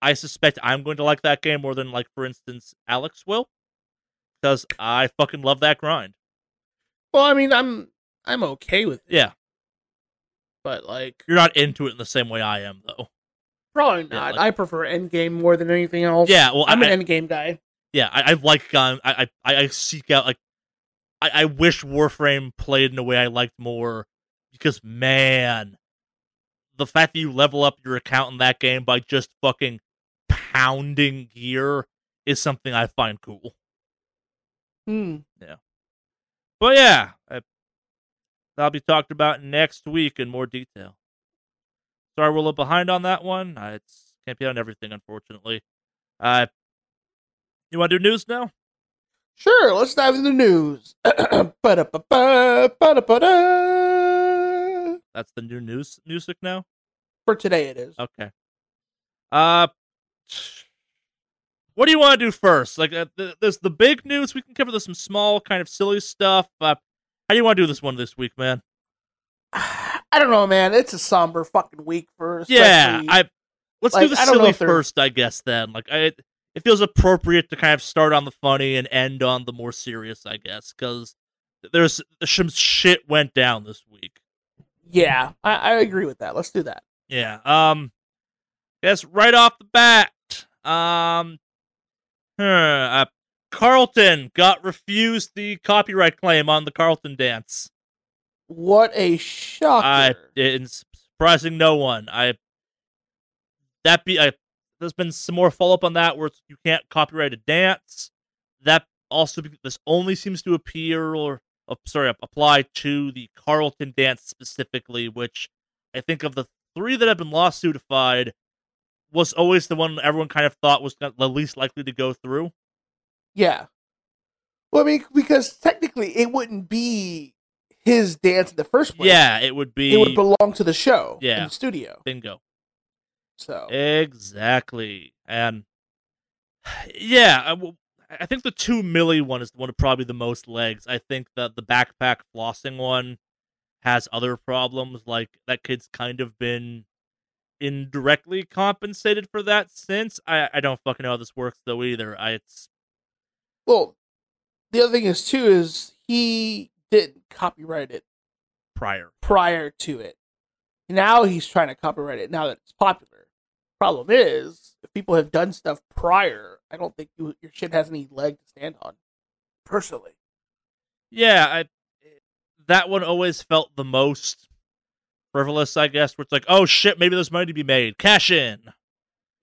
I suspect I'm going to like that game more than like for instance Alex will because I fucking love that grind. Well, I mean, I'm I'm okay with it, Yeah, but like you're not into it in the same way I am though. probably Yeah, not. like- I prefer Endgame more than anything else. Yeah, well, I'm I, an Endgame guy. yeah, I, I like I, I I seek out like I, I wish Warframe played in a way I liked more because man, the fact that you level up your account in that game by just fucking pounding gear is something I find cool. Hmm. Yeah. But yeah, I, that'll be talked about next week in more detail. Sorry, we're a little behind on that one. Uh, it's can't be on everything, unfortunately. Uh, you want to do news now? Sure, let's dive into the news. That's the new news music now. For today, it is. Okay. Uh, what do you want to do first? Like, uh, th- there's the big news. We can cover this some small, kind of silly stuff. Uh, how do you want to do this one this week, man? I don't know, man. It's a somber fucking week for. Yeah, I let's like, do the I silly first, I guess. Then, like, I it feels appropriate to kind of start on the funny and end on the more serious, I guess, because there's some shit went down this week. yeah, I, I agree with that. Let's do that. Yeah. Um. Guess right off the bat. Um. Huh, uh, Carlton got refused the copyright claim on the Carlton dance. What a shocker! I it's surprising no one. I that be I there's been some more follow up on that where you can't copyright a dance. That also this only seems to appear or uh, sorry apply to the Carlton dance specifically, which I think of the three that have been lawsuitified was always the one everyone kind of thought was the least likely to go through. yeah. Well, I mean, because technically, it wouldn't be his dance in the first place. Yeah, it would be it would belong to the show. Yeah. in the studio. bingo. So Exactly. And yeah, I, w- I think the two milli one is the one with probably the most legs. I think that the backpack flossing one has other problems. Like that kid's kind of been indirectly compensated for that since. I, I don't fucking know how this works though either. I it's well, the other thing is too is he didn't copyright it prior. prior to it. Now he's trying to copyright it now that it's popular. Problem is, if people have done stuff prior, I don't think you, your shit has any leg to stand on. Personally, Yeah, I eh, that one always felt the most frivolous, I guess, where it's like, oh shit, maybe there's money to be made. Cash in.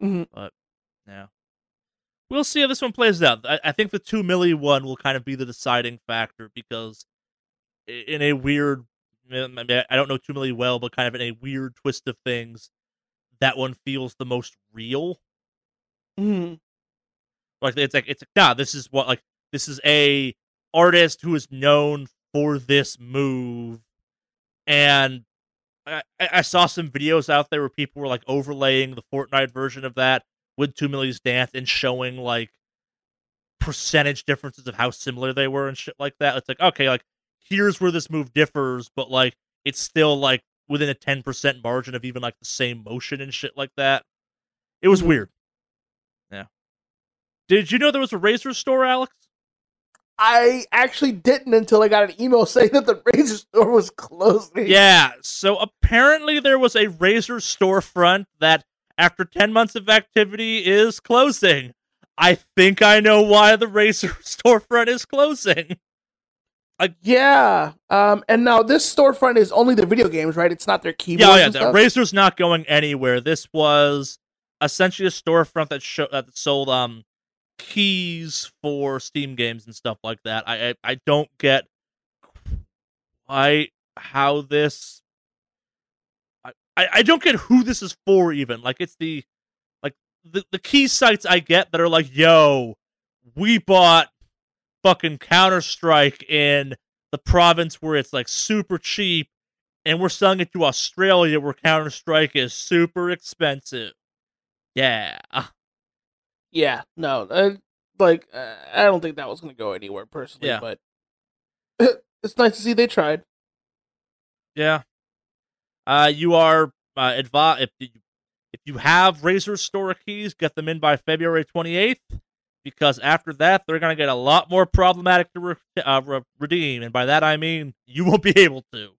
Mhm. But yeah. We'll see how this one plays out. I, I think the two milli one will kind of be the deciding factor because in a weird I don't know two milli well, but kind of in a weird twist of things, that one feels the most real. mm Like it's like it's like nah, this is what like this is a artist who is known for this move, and I, I saw some videos out there where people were like overlaying the Fortnite version of that with Two Milly's dance and showing like percentage differences of how similar they were and shit like that. It's like okay, like here's where this move differs, but like it's still like within a ten percent margin of even like the same motion and shit like that. It was Mhm. weird. Yeah. Did you know there was a Razer store, Alex? I actually didn't until I got an email saying that the Razer store was closing. Yeah. So apparently there was a Razer storefront that, after ten months of activity, is closing. I think I know why the Razer storefront is closing. yeah. Um, and now this storefront is only the video games, right? It's not their keyboards. Yeah, oh, yeah. The stuff? Razer's not going anywhere. This was essentially a storefront that show that sold um keys for Steam games and stuff like that. I I, I don't get quite how this. I, I I don't get who this is for even. Like it's the like the the key sites I get that are like, yo, we bought fucking Counter Strike in the province where it's like super cheap and we're selling it to Australia where Counter Strike is super expensive. Yeah. Yeah, no, uh, like uh, I don't think that was going to go anywhere personally, Yeah. but it's nice to see they tried. Yeah. Uh, you are uh, advi- if you, if you have Razer store keys, get them in by February 28th because after that they're going to get a lot more problematic to re- uh, re- redeem, and by that I mean you won't be able to.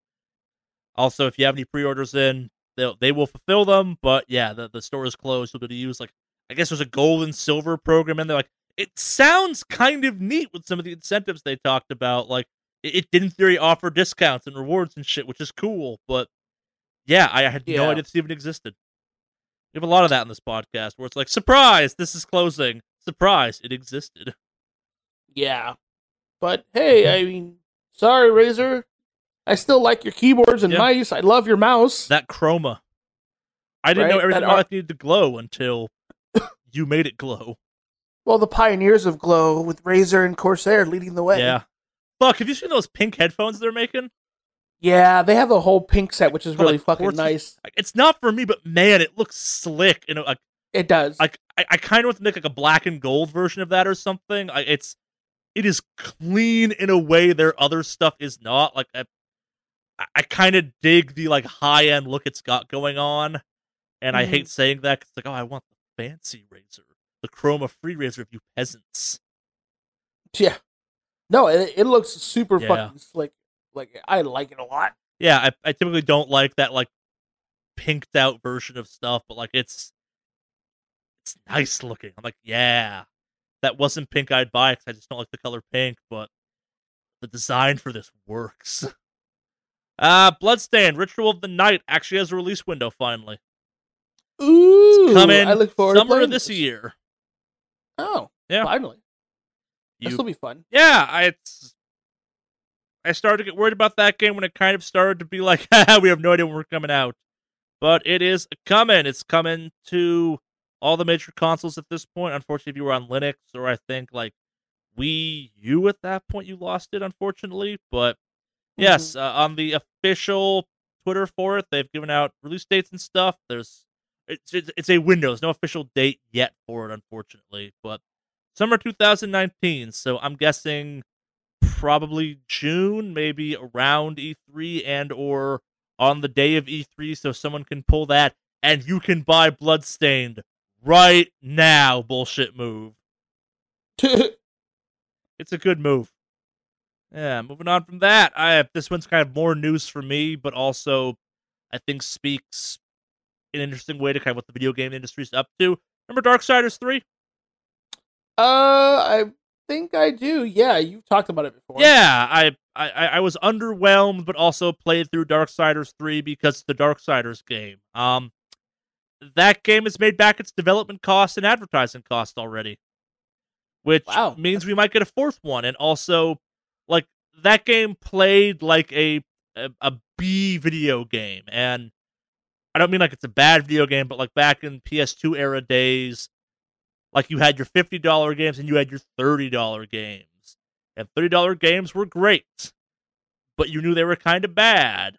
Also, if you have any pre-orders in, they they will fulfill them, but yeah, the, the store is closed. You'll be able to use like I guess there's a gold and silver program in there. Like it sounds kind of neat with some of the incentives they talked about. Like it, it did in theory offer discounts and rewards and shit, which is cool. But yeah, I had no idea this even existed. We have a lot of that in this podcast where it's like, surprise, this is closing. Surprise, it existed. Yeah, but hey, mm-hmm. I mean, sorry, Razer. I still like your keyboards and Yeah. mice. I love your mouse. That chroma. I didn't know everything that about needed to glow until you made it glow. well, the pioneers of Glow with Razer and Corsair leading the way. Yeah. Fuck, have you seen those pink headphones they're making? yeah, they have a whole pink set, which is really like fucking nice. It's not for me, but man, it looks slick. You know, like It does. like I, I kind of want to make like a black and gold version of that or something. Like it's it is clean in a way their other stuff is not. Like I, I kind of dig the like high end look it's got going on, and I Mhm. hate saying that 'cause it's like oh I want the fancy Razer, the chroma free Razer of you peasants. yeah. No, it, it looks super Yeah. fucking slick. Like I like it a lot. Yeah, I, I typically don't like that like pinked out version of stuff, but like it's it's nice looking. I'm like, yeah, that wasn't pink I'd buy because I just don't like the color pink, but the design for this works. Uh Bloodstained Ritual of the Night actually has a release window finally. Ooh, coming I look forward to Summer playing of this year. Oh, Yeah. finally. This will be fun. yeah, I it's, I started to get worried about that game when it kind of started to be like, we have no idea when we're coming out. But it is coming. It's coming to all the major consoles at this point. Unfortunately, if you were on Linux or I think like Wii U at that point, you lost it, unfortunately. But yes, uh, on the official Twitter for it, they've given out release dates and stuff. There's it's it's, it's a window. There's no official date yet for it, unfortunately. But summer 2019. So I'm guessing probably June, maybe around E3 and or on the day of E3, so someone can pull that and you can buy Bloodstained right now. Bullshit move. It's a good move. Yeah, moving on from that, I this one's kind of more news for me, but also I think speaks an interesting way to kind of what the video game industry's up to. Remember Darksiders 3? uh, I think I do. Yeah, you've talked about it before. Yeah, I, I I was underwhelmed, but also played through Darksiders 3 because it's the Darksiders game. Um, that game has made back its development costs and advertising costs already, which Wow. means we might get a fourth one. And also, like that game played like a a, a B video game, and I don't mean like it's a bad video game, but like back in PS2 era days, like you had your fifty dollar games and you had your thirty dollar games, and thirty dollar games were great, but you knew they were kind of bad.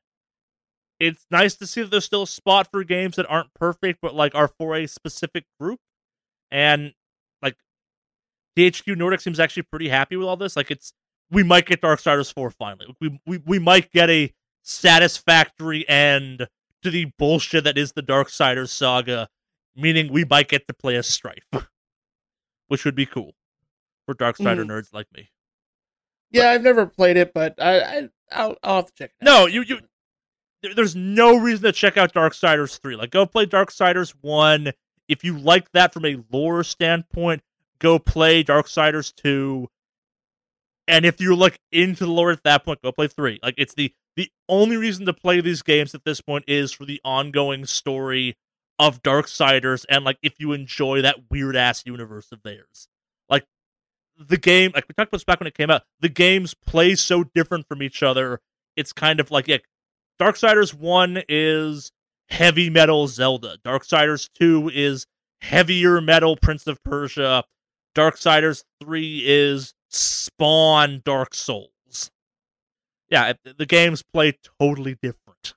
It's nice to see that there's still a spot for games that aren't perfect, but like are for a specific group, and like THQ Nordic seems actually pretty happy with all this. Like it's we might get Darksiders 4 finally. We we we might get a satisfactory end to the bullshit that is the Dark Darksiders saga, meaning we might get to play as Strife, which would be cool for Darksider Mhm. nerds like me. yeah, I've never played it, but I, I I'll, I'll have to check. It out. No, you you. there- There's no reason to check out Dark Darksiders 3. Like, go play Dark Darksiders 1. If you like that from a lore standpoint, go play Dark Darksiders 2. And if you're like into the lore at that point, go play 3. Like, it's the the only reason to play these games at this point is for the ongoing story of Darksiders and like if you enjoy that weird ass universe of theirs. Like the game, like we talked about this back when it came out, the games play so different from each other. It's kind of like yeah, Darksiders 1 is heavy metal Zelda. Darksiders 2 is heavier metal Prince of Persia. Darksiders 3 is Spawn Dark Souls. Yeah, the games play totally different.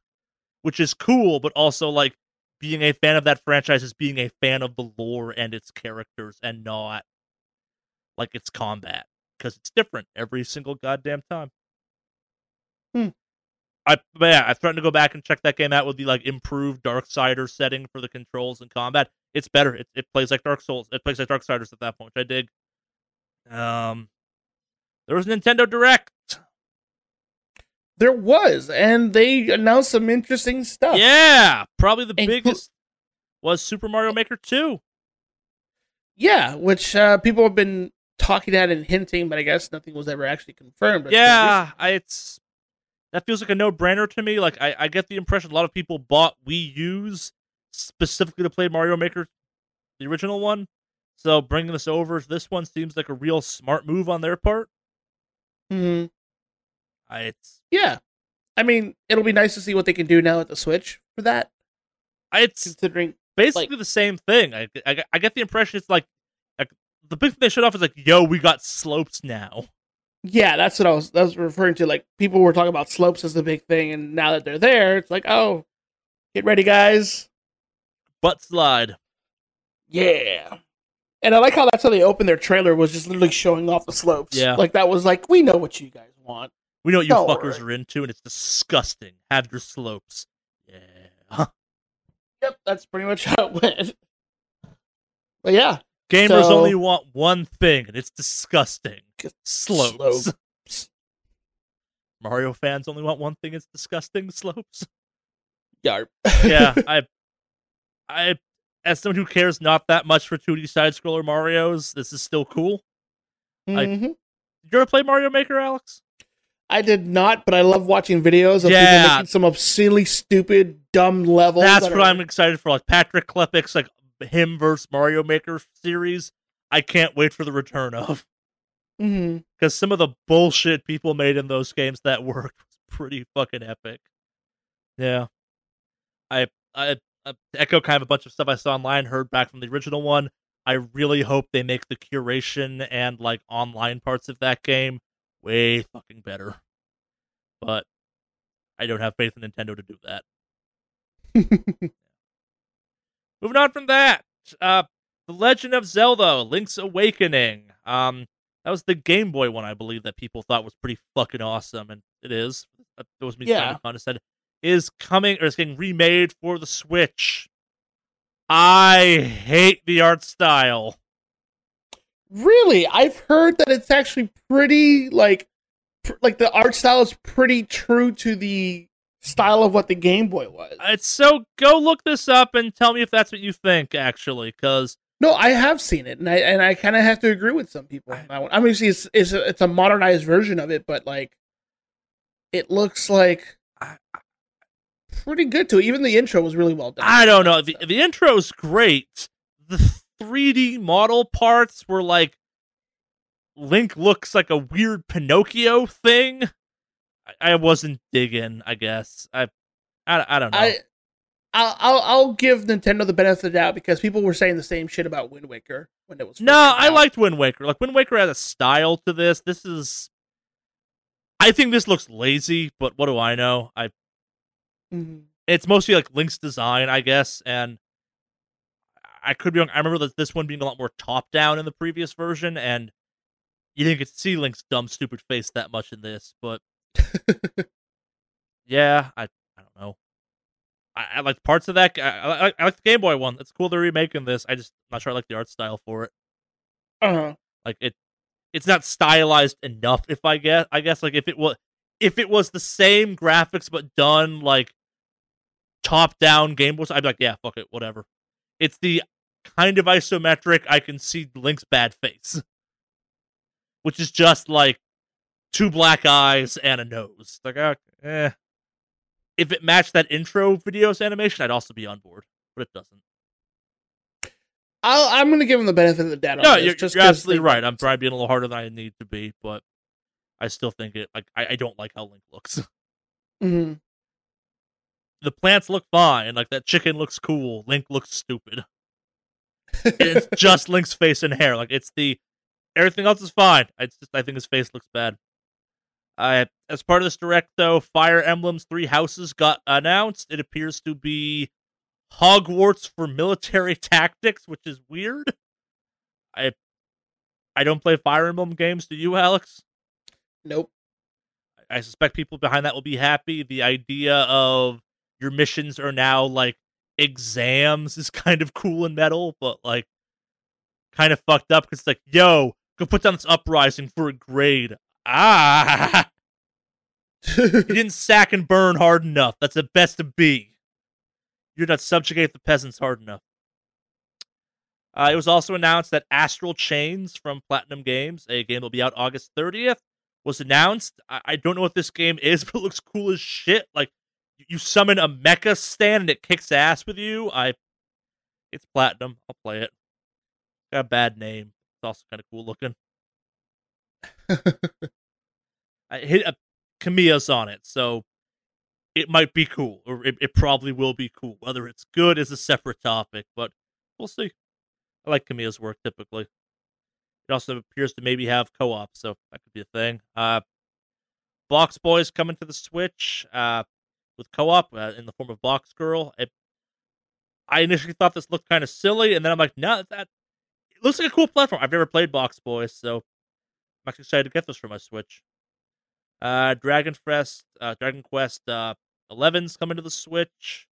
which is cool, but also like being a fan of that franchise is being a fan of the lore and its characters and not like its combat because it's different every single goddamn time. Hmm. I but yeah, I threatened to go back and check that game out with the like improved Dark Darksider setting for the controls and combat. It's better. It, it plays like Dark Souls. It plays like Dark Darksiders at that point. Which I dig. Um, there was Nintendo Direct. There was, and they announced some interesting stuff. Yeah, probably the Inclu- biggest was Super Mario Maker 2. Yeah, which uh, people have been talking at and hinting, but I guess nothing was ever actually confirmed. Yeah, I, it's that feels like a no-brainer to me. Like I, I get the impression a lot of people bought Wii U's specifically to play Mario Maker, the original one. So bringing this over to this one seems like a real smart move on their part. Mhm. I, it's yeah. I mean, it'll be nice to see what they can do now at the Switch for that. Uh, it's Considering, basically the same thing. I, I, I get the impression it's like, like the big thing they showed off is like, yo, we got slopes now. yeah, that's what I was. I was referring to. Like people were talking about slopes as the big thing, and now that they're there, it's like, oh, get ready, guys. Butt slide. Yeah. And I like how that's how they opened their trailer was just literally showing off the slopes. Yeah. Like that was like, we know what you guys want. We know what you Don't fuckers worry. are into, and it's disgusting. Have your slopes. Yeah. Yep, that's pretty much how it went. But yeah, Gamers So- only want one thing, and it's disgusting. Slopes. Slopes. Mario fans only want one thing, it's disgusting. Slopes. yarp. Yeah, I, I, as someone who cares not that much for 2D side scroller Mario's, this is still cool. I- Mhm. Did you ever play Mario Maker, Alex? I did not, but I love watching videos of Yeah. people making some obscenely stupid, dumb levels. That's that what are- I'm excited for. Like Patrick Klepek's like him versus Mario Maker series. I can't wait for the return of. Mm-hmm. Because some of the bullshit people made in those games that worked was pretty fucking epic. Yeah, I I, I echo kind of a bunch of stuff I saw online, heard back from the original one. I really hope they make the curation and like online parts of that game way fucking better. But I don't have faith in Nintendo to do that. Moving on from that, uh, The Legend of Zelda: Link's Awakening. Um, that was the Game Boy one, I believe, that people thought was pretty fucking awesome, and it is. That was me Yeah. trying to condescend. Is coming or is getting remade for the Switch. I hate the art style. Really, I've heard that it's actually pretty like, pr- like the art style is pretty true to the style of what the Game Boy was. It's so go look this up and tell me if that's what you think, actually, because No, I have seen it, and I and I kind of have to agree with some people. on that one. I mean, see, it's it's a, it's a modernized version of it, but like, it looks like pretty good to it. Even the intro was really well done. I don't know. The the intro's great. The 3D model parts were like Link looks like a weird Pinocchio thing. I, I wasn't digging. I guess I I, I don't know. I, I'll, I'll I'll give Nintendo the benefit of the doubt because people were saying the same shit about Wind Waker when it was. no, I out. liked Wind Waker. Like Wind Waker had a style to this. This is. I think this looks lazy, but what do I know? I Mhm. it's mostly like Link's design, I guess, and I could be wrong. I remember that this one being a lot more top down in the previous version, and you didn't get to see Link's dumb, stupid face that much in this. But yeah, I I don't know. I, I like parts of that. I like the Game Boy one. It's cool they're remaking this. I just not sure I like the art style for it. Uh-huh. Like it, it's not stylized enough. If I guess, I guess like if it was, if it was the same graphics but done like top down Game Boy, I'd be like, yeah, fuck it, whatever. It's the kind of isometric. I can see Link's bad face, which is just like two black eyes and a nose. Like, uh, eh. If it matched that intro videos animation, I'd also be on board, but it doesn't. I'll, I'm going to give him the benefit of the doubt. on No, this, you're, just you're 'cause absolutely they- right. I'm probably being a little harder than I need to be, but I still think it. Like I, I don't like how Link looks. Mhm. the plants look fine. Like that chicken looks cool. Link looks stupid. It's just Link's face and hair. Like it's the everything else is fine. It's just I think his face looks bad. Uh, as part of this direct, though, Fire Emblem's Three Houses got announced. It appears to be Hogwarts for military tactics, which is weird. I I don't play Fire Emblem games. Do you, Alex? Nope. I suspect people behind that will be happy. The idea of your missions are now like exams is kind of cool and metal, but like kind of fucked up because it's like, yo, go put down this uprising for a grade. Ah, you didn't sack and burn hard enough. That's the best to be. You did not subjugate the peasants hard enough. Uh, it was also announced that Astral Chains from Platinum Games, a game that will be out August 30th, was announced. I, I don't know what this game is, but it looks cool as shit. Like you summon a mecha stand and it kicks ass with you. I, it's Platinum. I'll play it. Got a bad name. It's also kind of cool looking. Hideki Kamiya's on it, so it might be cool, or it, it probably will be cool. Whether it's good is a separate topic, but we'll see. I like Kamiya's work typically. It also appears to maybe have co-op, so that could be a thing. Uh, Box Boys coming to the Switch uh, with co-op uh, in the form of Box Girl. It, I initially thought this looked kind of silly, and then I'm like, no, that it looks like a cool platform. I've never played Box Boys, so I'm actually excited to get this for my Switch. Uh, Dragon Quest, uh, Dragon Quest uh, 11's coming to the Switch.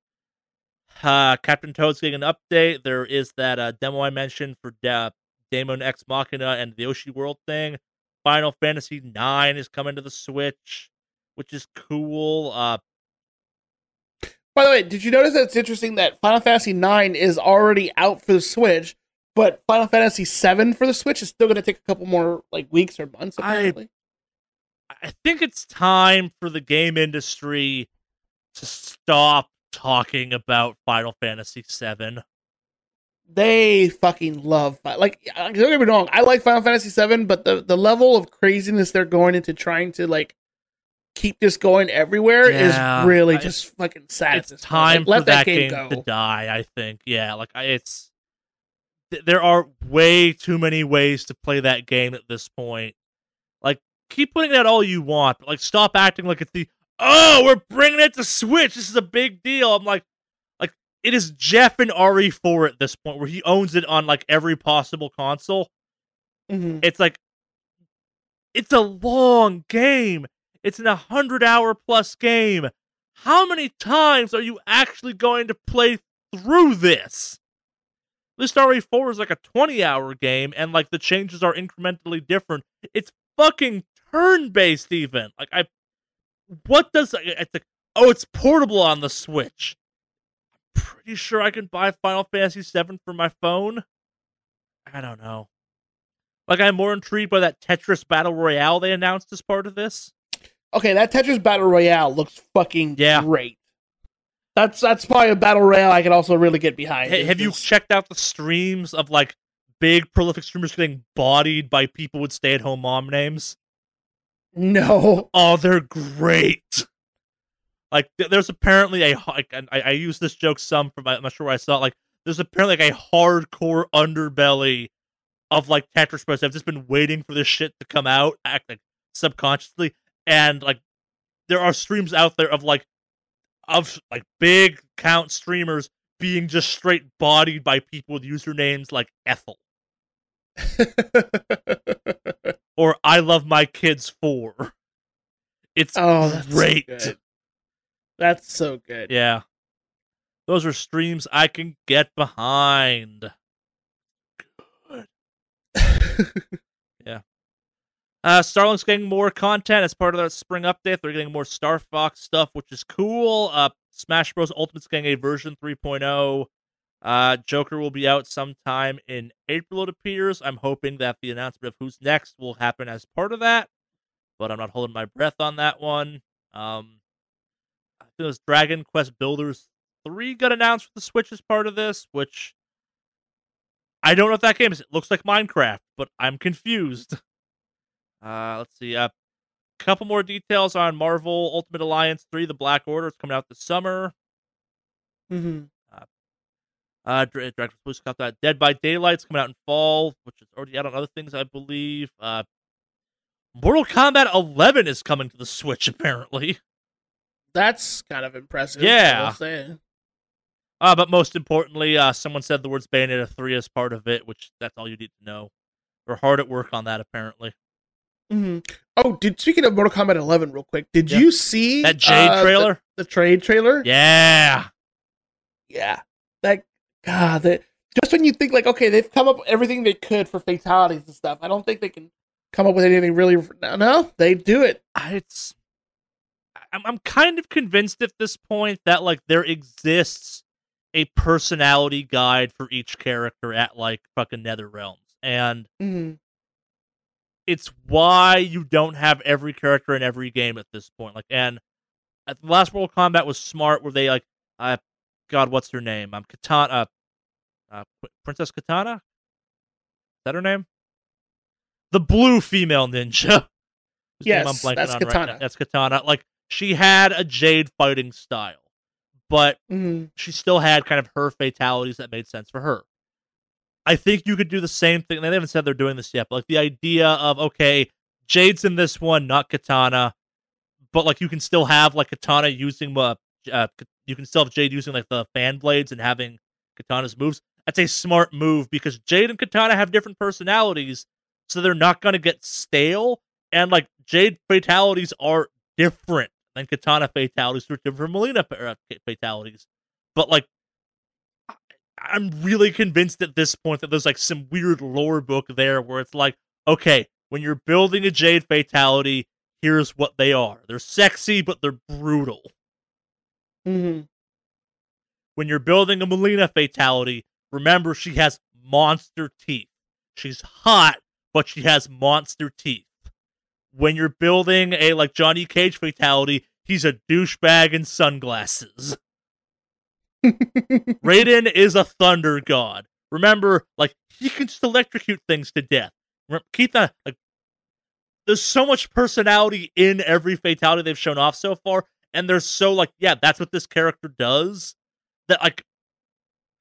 Uh, Captain Toad's getting an update. There is that uh, demo I mentioned for da- Daemon X Machina and the Yoshi World thing. Final Fantasy IX is coming to the Switch, which is cool. Uh, By the way, did you notice that it's interesting that Final Fantasy IX is already out for the Switch, but Final Fantasy VII for the Switch is still going to take a couple more like weeks or months. I- Apparently, I think it's time for the game industry to stop talking about Final Fantasy VII. they fucking love like. Don't get me wrong, I like Final Fantasy VII, but the the level of craziness they're going into trying to like keep this going everywhere Yeah, is really I- just fucking sad. it's time Like, let for that game, go. to die. I think. Yeah, like I, it's th- there are way too many ways to play that game at this point. Like, keep putting that all you want, but like, stop acting like it's the oh, we're bringing it to Switch. This is a big deal. I'm like, like it is Jeff and RE4 at this point, where he owns it on like every possible console. Mhm. It's like it's a long game. It's an 100 hour plus game. How many times are you actually going to play through this? This RE4 is like a 20 hour game and like the changes are incrementally different. It's fucking turn based even. Like I what does it's oh it's portable on the Switch. Pretty sure I can buy Final Fantasy VII for my phone. I don't know. Like I'm more intrigued by that Tetris Battle Royale they announced as part of this. Okay, that Tetris Battle Royale looks fucking Yeah. great. That's that's probably a battle royale I can also really get behind. Hey, have you checked out the streams of like big prolific streamers getting bodied by people with stay at home mom names? No. Oh, they're great. Like th- there's apparently a like and I, I use this joke some from I'm not sure where I saw it. Like there's apparently like a hardcore underbelly of like Tetris players. I've just been waiting for this shit to come out, act like subconsciously, and like there are streams out there of like of like big count streamers being just straight bodied by people with usernames like Ethel or I love my kids four. It's oh, that's great. good. That's so good. Yeah. Those are streams I can get behind. Uh, Starlink's getting more content as part of their spring update. They're getting more Star Fox stuff, which is cool. Uh, Smash Bros. Ultimate's getting a version 3.0. Uh, Joker will be out sometime in April, it appears. I'm hoping that the announcement of who's next will happen as part of that, but I'm not holding my breath on that one. Um, I think was Dragon Quest Builders 3 got announced with the Switch as part of this, which I don't know if that game is. It looks like Minecraft, but I'm confused. Uh, let's see. A uh, couple more details on Marvel Ultimate Alliance 3 The Black Order. It's coming out this summer. hmm Uh, Dra- Dragon Quest got that. Dead by Daylight's coming out in fall, which is already out on other things, I believe. Uh, Mortal Kombat 11 is coming to the Switch apparently. That's kind of impressive. Yeah. I will say. Uh, but most importantly, uh, someone said the words Bayonetta 3 as part of it, which that's all you need to know. They're hard at work on that apparently. Hmm Oh, did speaking of Mortal Kombat 11, real quick, did Yeah. you see That Jade uh, the- trailer? The, trade trailer? Yeah. yeah. That God, that just when you think like, okay, they've come up with everything they could for fatalities and stuff. I don't think they can come up with anything really. No, no they do it. it's I'm I'm kind of convinced at this point that like there exists a personality guide for each character at like fucking Nether Realms. And Mhm. It's why you don't have every character in every game at this point. Like and at the last Mortal Kombat was smart where they like uh God, what's her name? I'm Katana uh Qu- Princess Katana? Is that her name? The blue female ninja. Yes, that's on right. Katana. That's Katana. Like she had a Jade fighting style, but Mhm. she still had kind of her fatalities that made sense for her. I think you could do the same thing. They haven't said they're doing this yet, but like the idea of okay, Jade's in this one, not Katana, but like you can still have like Katana using uh, uh you can still have Jade using like the fan blades and having Katana's moves. That's a smart move because Jade and Katana have different personalities, so they're not gonna get stale. And like Jade fatalities are different than Katana fatalities, are different Mileena uh, fatalities. But like, I'm really convinced at this point that there's like some weird lore book there where it's like, okay, when you're building a Jade fatality, here's what they are. They're sexy, but they're brutal. Mhm. When you're building a Mileena fatality, remember she has monster teeth. She's hot, but she has monster teeth. When you're building a like Johnny Cage fatality, he's a douchebag in sunglasses. Raiden is a thunder god. Remember, like he can just electrocute things to death. Keep that like. There's so much personality in every fatality they've shown off so far, and they're so like, yeah, that's what this character does. That like,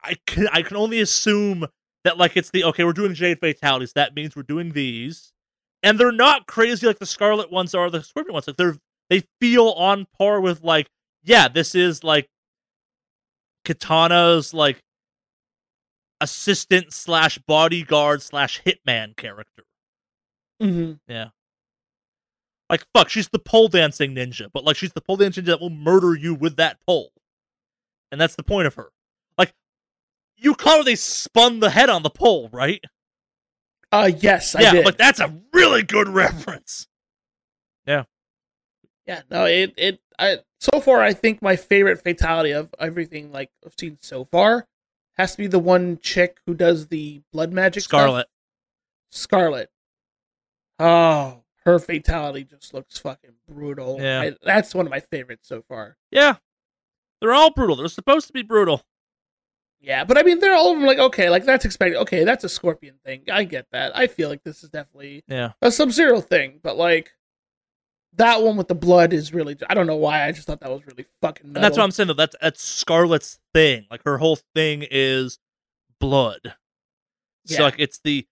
I can I can only assume that like it's the okay, we're doing Jade fatalities. That means we're doing these, and they're not crazy like the Skarlet ones are, the Scorpion ones. Like they're they feel on par with like, yeah, this is like Katana's like assistant slash bodyguard slash hitman character. Mhm. Yeah. Like fuck, she's the pole dancing ninja, but like she's the pole dancing ninja that will murder you with that pole, and that's the point of her. Like you call her they spun the head on the pole, right? Uh, yes, I yeah, did. like that's a really good reference. Yeah. Yeah, no, it it I so far I think my favorite fatality of everything like I've seen so far has to be the one chick who does the blood magic stuff. Skarlet. Skarlet. Oh, her fatality just looks fucking brutal. Yeah. I, that's one of my favorites so far. Yeah, they're all brutal. They're supposed to be brutal. Yeah, but I mean, they're all of them like okay, like that's expected. Okay, that's a scorpion thing. I get that. I feel like this is definitely Yeah, a Sub Zero thing, but like that one with the blood is really. I don't know why. I just thought that was really fucking. and that's what. I'm saying. Though that's that's Skarlet's thing. Like her whole thing is blood. Yeah. So like it's the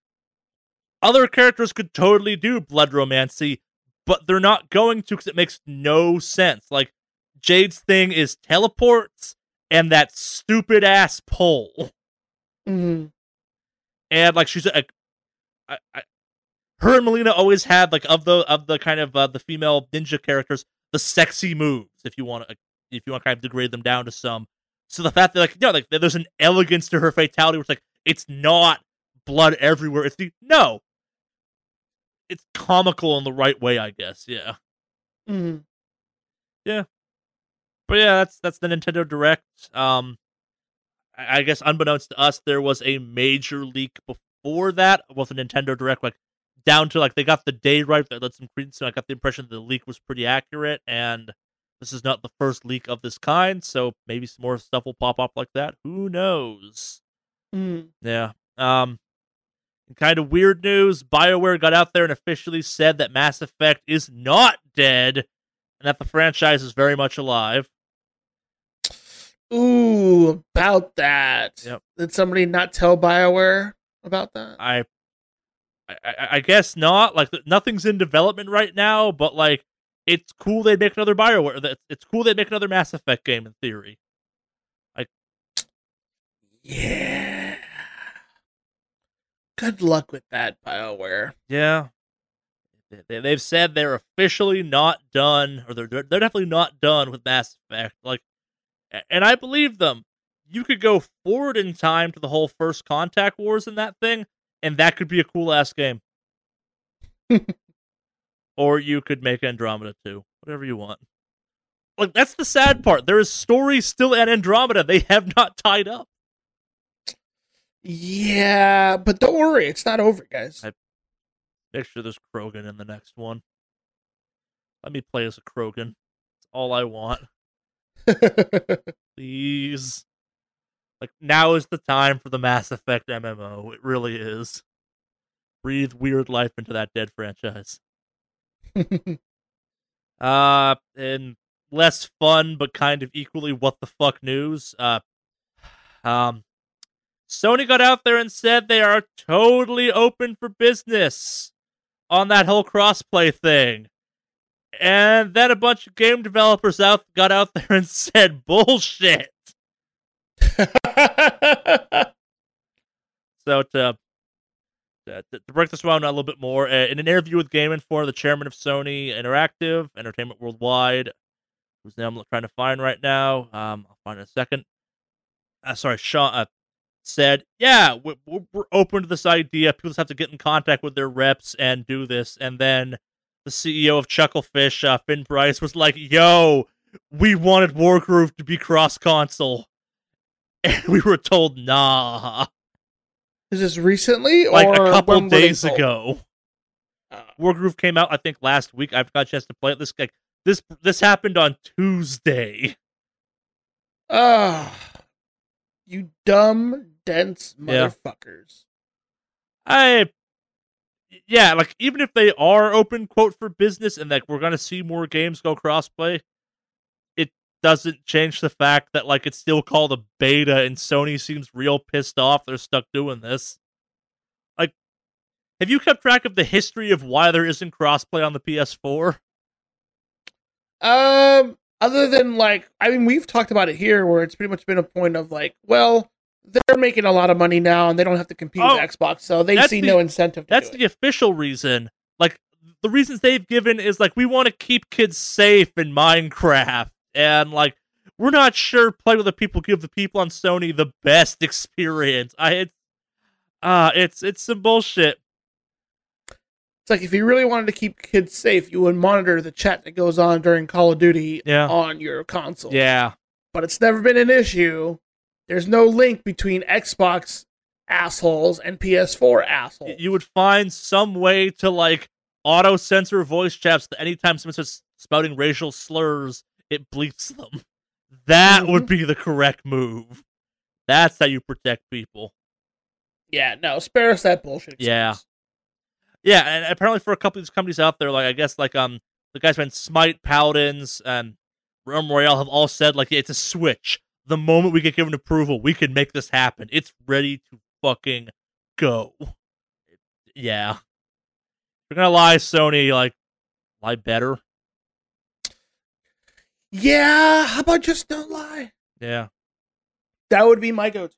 other characters could totally do blood romancy, but they're not going to because it makes no sense. Like Jade's thing is teleports and that stupid ass pole, Mhm. and like she's a, I, her and Mileena always had like of the of the kind of uh, the female ninja characters the sexy moves. If you want to if you want to kind of degrade them down to some. So the fact that like no like there's an elegance to her fatality where it's like it's not blood everywhere. It's the no. It's comical in the right way, I guess. Yeah. Mhm. But yeah, that's that's the Nintendo Direct. Um, I I guess unbeknownst to us, there was a major leak before that with the Nintendo Direct, like down to like they got the day right. That let some credence. So I got the impression that the leak was pretty accurate, and this is not the first leak of this kind. So maybe some more stuff will pop up like that. Who knows? Mhm. Yeah. Um. Kind of weird news. BioWare got out there and officially said that Mass Effect is not dead, and that the franchise is very much alive. Ooh, about that. Yep. Did somebody not tell Bioware about that? I I, I, guess not. Like nothing's in development right now, but like it's cool they make another Bioware. It's cool they make another Mass Effect game in theory. Like, yeah. Good luck with that, Bioware. Yeah, they, they've said they're officially not done, or they're they're definitely not done with Mass Effect. Like, and I believe them. You could go forward in time to the whole First Contact Wars in that thing, and that could be a cool ass game. or you could make Andromeda too, whatever you want. Like that's the sad part. There is story still at Andromeda they have not tied up. Yeah, but don't worry, it's not over, guys. I, make sure there's Krogan in the next one. Let me play as a Krogan. That's all I want. Please. Like now is the time for the Mass Effect MMO. It really is. Breathe weird life into that dead franchise. uh, and less fun, but kind of equally what the fuck news. Uh, um, Sony got out there and said they are totally open for business on that whole crossplay thing. And then a bunch of game developers out got out there and said bullshit. So to uh, to, to break this down a little bit more, uh, in an interview with Game Informer, the chairman of Sony Interactive Entertainment Worldwide, whose name I'm trying to find right now, um, I'll find in a second. Uh, sorry, Shawn uh, said, "Yeah, we're, we're open to this idea. People just have to get in contact with their reps and do this." And then the CEO of Chucklefish, uh, Finn Brice, was like, "Yo, we wanted Wargroove to be cross console." And we were told, nah. Is this recently like or a couple days ago. Uh, Wargroove came out, I think, last week. I've got a chance to play it. This like this this happened on Tuesday. Ah, you dumb, dense Yeah. motherfuckers. I yeah, like even if they are open quote for business and like we're gonna see more games go crossplay, doesn't change the fact that like it's still called a beta and Sony seems real pissed off they're stuck doing this. Like have you kept track of the history of why there isn't crossplay on the PS4? Um, other than like, I mean, we've talked about it here, where it's pretty much been a point of like, well, they're making a lot of money now, and they don't have to compete Oh, with Xbox, so they see the- no incentive. To That's the it. official reason. Like the reasons they've given is like we want to keep kids safe in Minecraft, and like we're not sure play with the people give the people on Sony the best experience. I it's uh it's it's some bullshit. It's like if you really wanted to keep kids safe, you would monitor the chat that goes on during Call of Duty Yeah. on your console. Yeah. but it's never been an issue. There's no link between Xbox assholes and PS4 assholes. You would find some way to like auto censor voice chats that anytime someone starts spouting racial slurs, it bleeps them. That would be the correct move. That's how you protect people. yeah, no, spare us that bullshit. Yeah. Yeah, and apparently for a couple of these companies out there, like I guess like um the guys behind Smite, Paladins, and Realm Royale have all said like it's a switch. The moment we get given approval, we can make this happen. It's ready to fucking go. Yeah. If you're gonna lie, Sony, like lie better. Yeah, how about just don't lie? Yeah. That would be my go-to.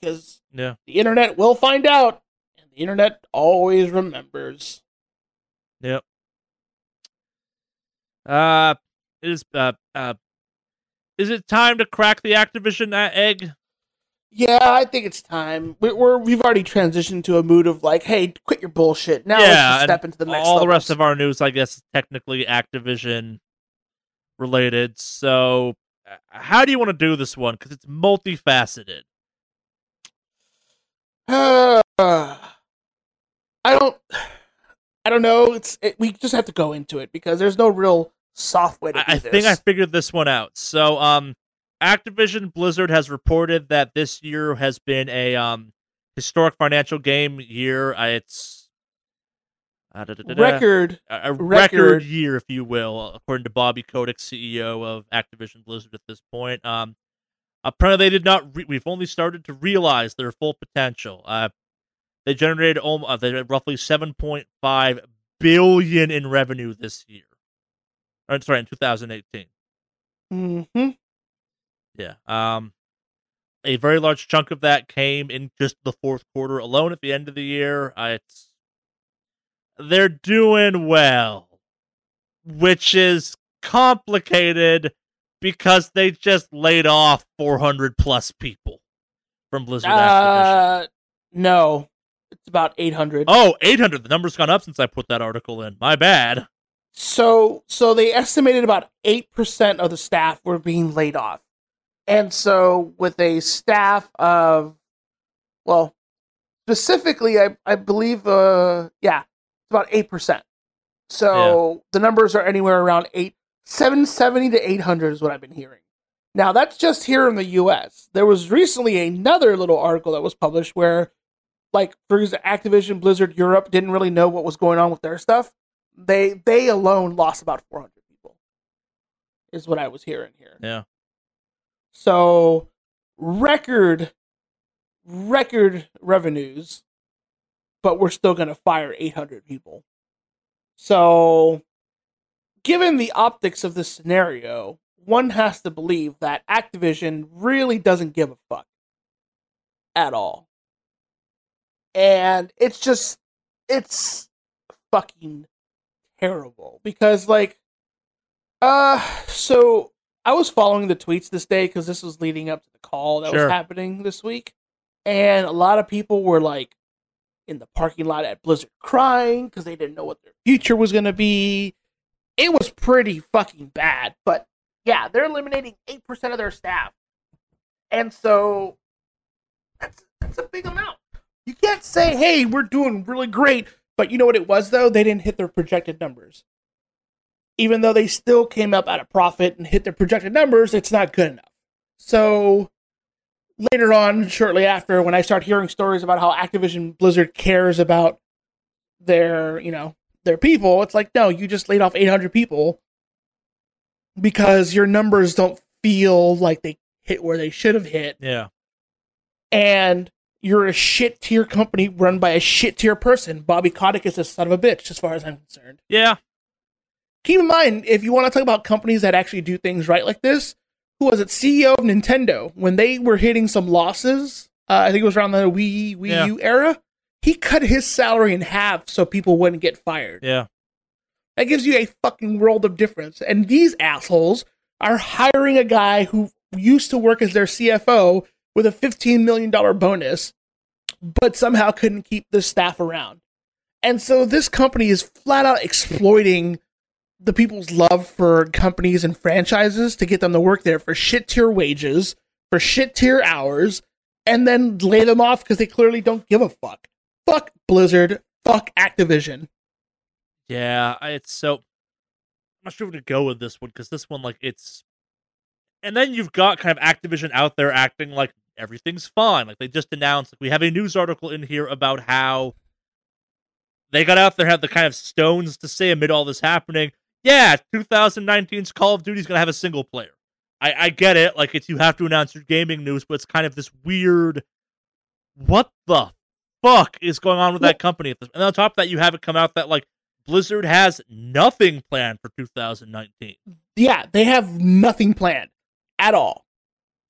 Because Yeah. the internet will find out, and the internet always remembers. Yep. Uh is uh uh is it time to crack the Activision uh, egg? Yeah, I think it's time. We- We're we've already transitioned to a mood of like, hey, quit your bullshit. Now let's Yeah, just step into the next. all the rest of our news, I guess, is technically Activision related. So, uh, how do you want to do this one? Because it's multifaceted. Uh, I don't. I don't know. It's it, we just have to go into it because there's no real soft way to I, do I this. think I figured this one out. So, um, Activision Blizzard has reported that this year has been a um historic financial game year. Uh, it's uh, da- da- da- da. record. a a record. record. year, if you will, according to Bobby Kotick, CEO of Activision Blizzard at this point. Um, apparently, they did not. Re- we've only started to realize their full potential. Uh, They generated uh, they roughly 7.5 billion in revenue this year. Or, sorry, in 2018. Mm-hmm. Yeah. Um, a very large chunk of that came in just the fourth quarter alone. At the end of the year, uh, it's they're doing well, which is complicated because they just laid off 400 plus people from Blizzard Activision. Uh, no, it's about eight hundred. Oh, 800. The number's gone up since I put that article in. My bad. So, so they estimated about eight percent of the staff were being laid off, and so with a staff of, well, specifically, I I believe, uh, yeah, it's about eight percent. So the numbers are anywhere around eight, seven seventy to eight hundred is what I've been hearing. Now that's just here in the U.S. There was recently another little article that was published where, like, for example, Activision Blizzard Europe didn't really know what was going on with their stuff. They they alone lost about four hundred people. Is what I was hearing here. Yeah. So record record revenues, but we're still going to fire 800 people. So given the optics of this scenario, one has to believe that Activision really doesn't give a fuck at all. And it's just it's fucking terrible because like uh so I was following the tweets this day cuz this was leading up to the call that Sure. was happening this week and a lot of people were like in the parking lot at Blizzard crying cuz they didn't know what their future was going to be. It was pretty fucking bad, but yeah, they're eliminating 8% of their staff. And so that's that's a big amount. You can't say, "Hey, we're doing really great," but you know what it was though? They didn't hit their projected numbers. Even though they still came up at a profit and hit their projected numbers, it's not good enough. So later on, shortly after, when I start hearing stories about how Activision Blizzard cares about their, you know, their people, it's like, no, you just laid off 800 people because your numbers don't feel like they hit where they should have hit Yeah. and you're a shit tier company run by a shit tier person. Bobby Kotick is a son of a bitch, as far as I'm concerned. Yeah. Keep in mind, if you want to talk about companies that actually do things right like this, who was it? CEO of Nintendo when they were hitting some losses. Uh, I think it was around the Wii Wii Yeah. U era. He cut his salary in half so people wouldn't get fired. Yeah. That gives you a fucking world of difference. And these assholes are hiring a guy who used to work as their CFO with a $15 million bonus, but somehow couldn't keep the staff around. And so this company is flat out exploiting the people's love for companies and franchises to get them to work there for shit tier wages, for shit tier hours, and then lay them off because they clearly don't give a fuck. Fuck Blizzard. Fuck Activision. Yeah, it's so. I'm not sure where to go with this one because this one, like, it's. And then you've got kind of Activision out there acting like everything's fine. Like, they just announced, like, we have a news article in here about how they got out there, had the kind of stones to say amid all this happening. Yeah, 2019's Call of Duty's going to have a single player. I, I get it. Like, it's you have to announce your gaming news, but it's kind of this weird. What the fuck is going on with that company? And on top of that, you have it come out that, like, Blizzard has nothing planned for 2019. yeah, they have nothing planned at all.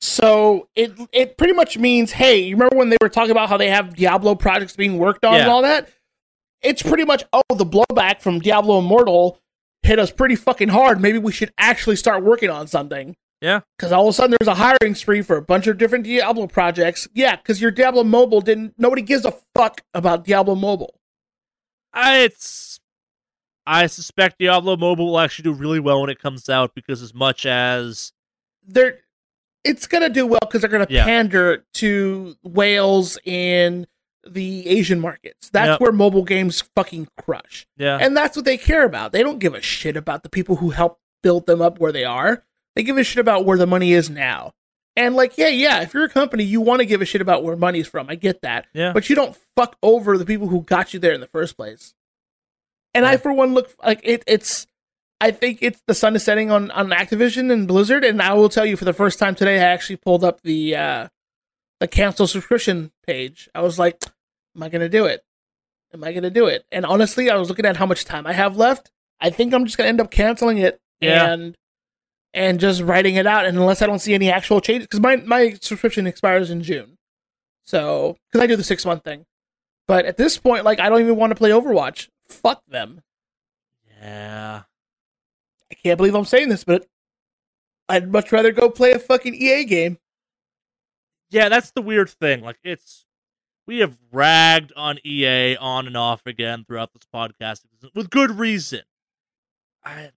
So it it pretty much means, hey, you remember when they were talking about how they have Diablo projects being worked on and all that? It's pretty much, oh, the blowback from Diablo Immortal hit us pretty fucking hard. Maybe we should actually start working on something. Yeah. Because all of a sudden there's a hiring spree for a bunch of different Diablo projects. Yeah, because your Diablo Mobile didn't. Nobody gives a fuck about Diablo Mobile. I, it's. I suspect Diablo Mobile will actually do really well when it comes out because, as much as they're it's gonna do well because they're gonna Yeah. pander to whales in the Asian markets. That's Yep. where mobile games fucking crush. yeah, And that's what they care about. They don't give a shit about the people who helped build them up where they are. They give a shit about where the money is now. And like, yeah, yeah, if you're a company, you want to give a shit about where money's from. I get that. yeah, But you don't fuck over the people who got you there in the first place. And I, for one, look like it. It's. I think it's the sun is setting on on Activision and Blizzard, and I will tell you for the first time today, I actually pulled up the uh the cancel subscription page. I was like, Am I gonna do it? Am I gonna do it? And honestly, I was looking at how much time I have left. I think I'm just gonna end up canceling it Yeah. and and just writing it out. And unless I don't see any actual changes, because my my subscription expires in June, so because I do the six month thing. But at this point, like I don't even want to play Overwatch. Fuck them. Yeah. I can't believe I'm saying this, but I'd much rather go play a fucking EA game. Yeah, that's the weird thing. Like it's we have ragged on EA on and off again throughout this podcast with good reason. I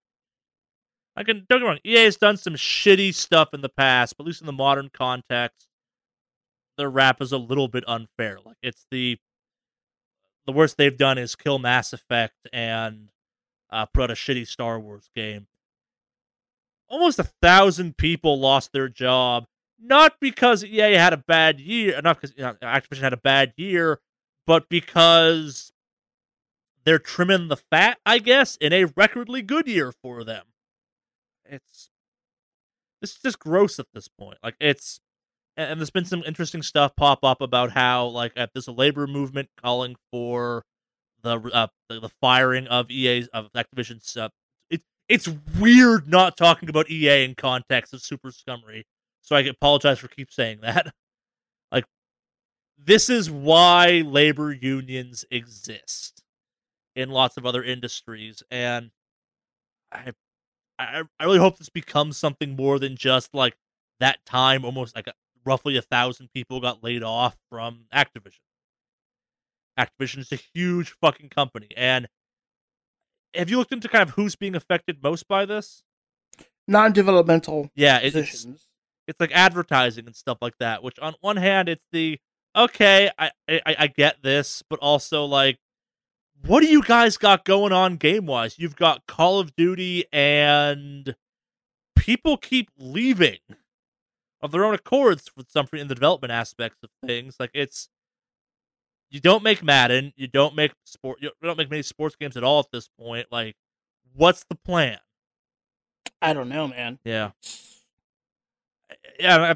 I can don't get wrong, EA has done some shitty stuff in the past, but at least in the modern context, their rap is a little bit unfair. Like it's the the worst they've done is kill Mass Effect and uh, put out a shitty Star Wars game. Almost a thousand people lost their job not because EA had a bad year, not because you know, Activision had a bad year, but because they're trimming the fat, I guess, in a recordly good year for them. It's this is just gross at this point. Like it's and, there's been some interesting stuff pop up about how like uh, there's a labor movement calling for the uh, the, the firing of EA's of Activision's. Uh, it, it's weird not talking about EA in context of Super Scummery so I apologize for keep saying that. Like, this is why labor unions exist in lots of other industries, and I, I, I really hope this becomes something more than just like that time. Almost like a, roughly a thousand people got laid off from Activision. Activision is a huge fucking company, and have you looked into kind of who's being affected most by this? Non-developmental Yeah, it's positions. It's like advertising and stuff like that. Which on one hand, it's the okay, I I, I get this, but also like, what do you guys got going on game wise? You've got Call of Duty, and people keep leaving of their own accords with something in the development aspects of things. Like it's you don't make Madden, you don't make sport, you don't make many sports games at all at this point. Like, what's the plan? I don't know, man. Yeah yeah, I,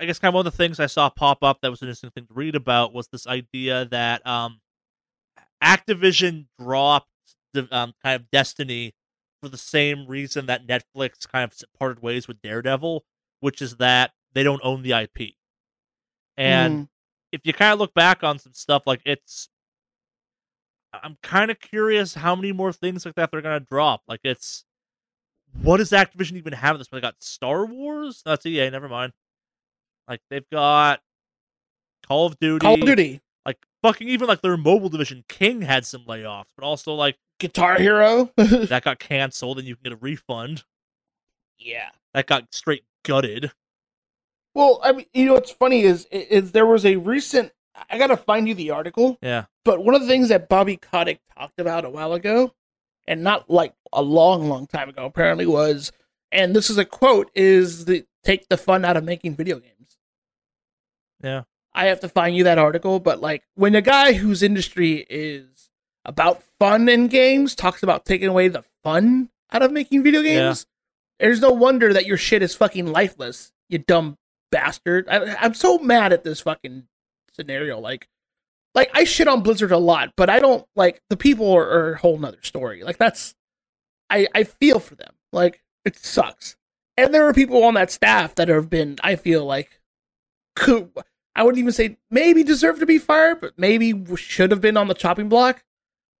I guess kind of one of the things I saw pop up that was an interesting thing to read about was this idea that um, Activision dropped the um, kind of Destiny for the same reason that Netflix kind of parted ways with Daredevil, which is that they don't own the IP. And Mm. if you kind of look back on some stuff, like it's, I'm kind of curious how many more things like that they're gonna drop. Like it's, what does Activision even have at this point? They got Star Wars. Oh, That's EA. Never mind. Like they've got Call of Duty. Call of Duty, Like fucking even like their mobile division, King had some layoffs, but also like Guitar Hero. that got canceled and you can get a refund. yeah. That got straight gutted. Well, I mean, you know what's funny is is there was a recent. I gotta find you the article, Yeah. but one of the things that Bobby Kotick talked about a while ago, and not like a long, long time ago, apparently was, and this is a quote: "Is the take the fun out of making video games." Yeah. I have to find you that article, but like when a guy whose industry is about fun in games talks about taking away the fun out of making video Yeah. games, there's no wonder that your shit is fucking lifeless, you dumb bastard. I, I'm so mad at this fucking scenario. Like, like I shit on Blizzard a lot, but I don't like the people are, are a whole nother story. Like that's, I I feel for them. Like it sucks, and there are people on that staff that have been. I feel like, could I wouldn't even say maybe deserve to be fired, but maybe should have been on the chopping block,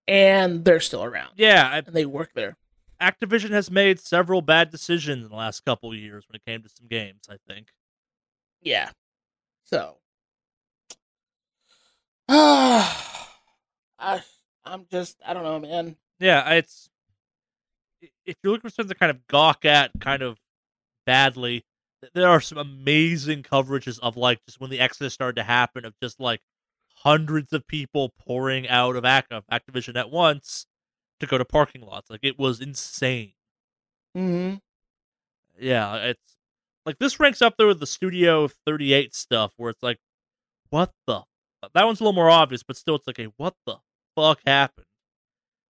and they're still around Yeah. I, and they work there. Activision has made several bad decisions in the last couple of years when it came to some games. I think. Yeah. So, I, I'm just, I don't know, man. Yeah, it's if you're looking for something to kind of gawk at, kind of badly, there are some amazing coverages of like just when the exodus started to happen of just like hundreds of people pouring out of, Activision at once to go to parking lots. Like it was insane. hmm Yeah, it's like this ranks up there with the Studio 38 stuff where it's like, what the? Uh, that one's a little more obvious, but still, it's like, a what the fuck happened?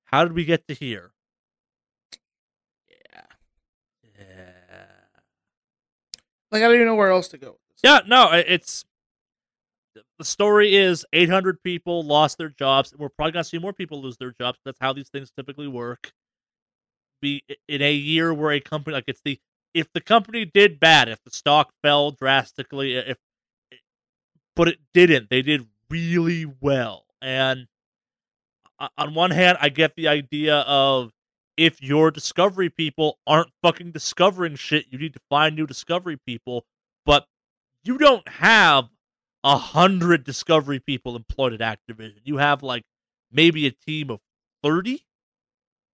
How did we get to here? Yeah. Yeah. Like I don't even know where else to go with this. Yeah, no, it's the story is 800 people lost their jobs, and we're probably gonna see more people lose their jobs. That's how these things typically work. Be in a year where a company like it's the if the company did bad, if the stock fell drastically, if but it didn't, they did really well. And on one hand, I get the idea of if your discovery people aren't fucking discovering shit, you need to find new discovery people. But you don't have a hundred discovery people employed at Activision. You have like maybe a team of thirty.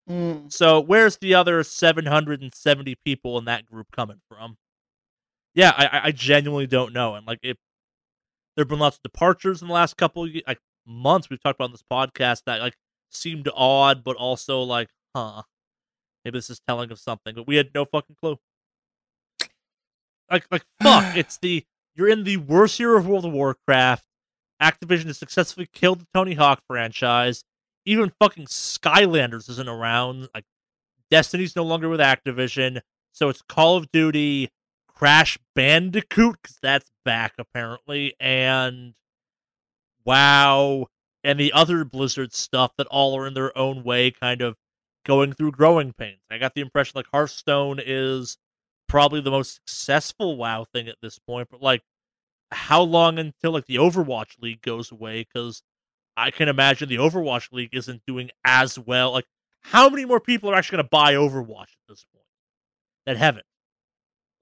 Mm. So where's the other seven hundred and seventy people in that group coming from? Yeah, I, I genuinely don't know. And like, if there have been lots of departures in the last couple of, like months, we've talked about on this podcast that like seemed odd, but also like, huh, maybe this is telling of something. But we had no fucking clue. Like, like fuck, it's the you're in the worst year of World of Warcraft. Activision has successfully killed the Tony Hawk franchise. Even fucking Skylanders isn't around. Like Destiny's no longer with Activision, so it's Call of Duty, Crash Bandicoot because that's back apparently, and WoW, and the other Blizzard stuff that all are in their own way, kind of going through growing pains. I got the impression like Hearthstone is probably the most successful WoW thing at this point, but like how long until like the Overwatch League goes away? Because I can imagine the Overwatch League isn't doing as well. Like, how many more people are actually going to buy Overwatch at this point that haven't?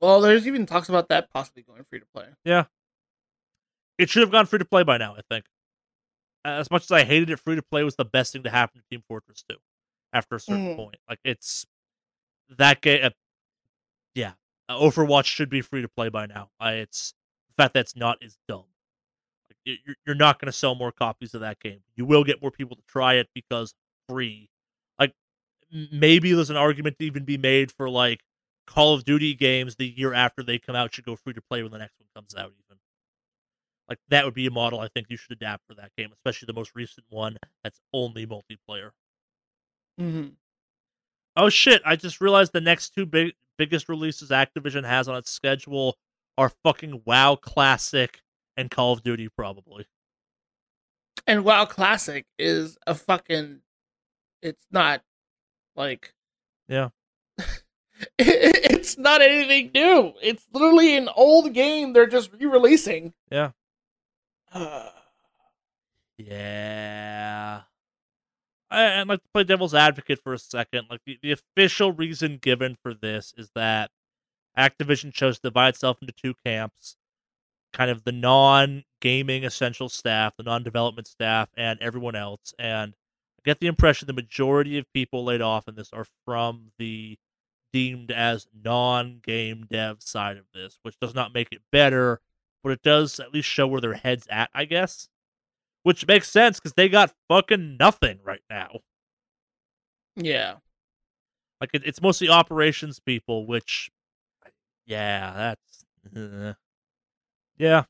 Well, there's even talks about that possibly going free to play. Yeah, it should have gone free to play by now. I think. As much as I hated it, free to play was the best thing to happen to Team Fortress 2 after a certain Mhm. point. Like it's that game. Uh, yeah, uh, Overwatch should be free to play by now. I, it's the fact that it's not is dumb. Like y- you're, you're not going to sell more copies of that game. You will get more people to try it because free. Like m- maybe there's an argument to even be made for like Call of Duty games the year after they come out should go free to play when the next one comes out. Even like that would be a model I think you should adapt for that game, especially the most recent one that's only multiplayer. Mm-hmm. Oh shit! I just realized the next two big biggest releases Activision has on its schedule are fucking WoW Classic and Call of Duty, probably. And WoW Classic is a fucking. It's not like. Yeah. it's not anything new. It's literally an old game they're just re-releasing. Yeah. Uh, Yeah. I, I'd like to play devil's advocate for a second. Like the, the official reason given for this is that Activision chose to divide itself into two camps. Kind of the non gaming essential staff, the non development staff, and everyone else. And I get the impression the majority of people laid off in this are from the deemed as non game dev side of this, which does not make it better, but it does at least show where their head's at, I guess. Which makes sense because they got fucking nothing right now. yeah. Like it, it's mostly operations people, which, yeah, that's, uh, yeah.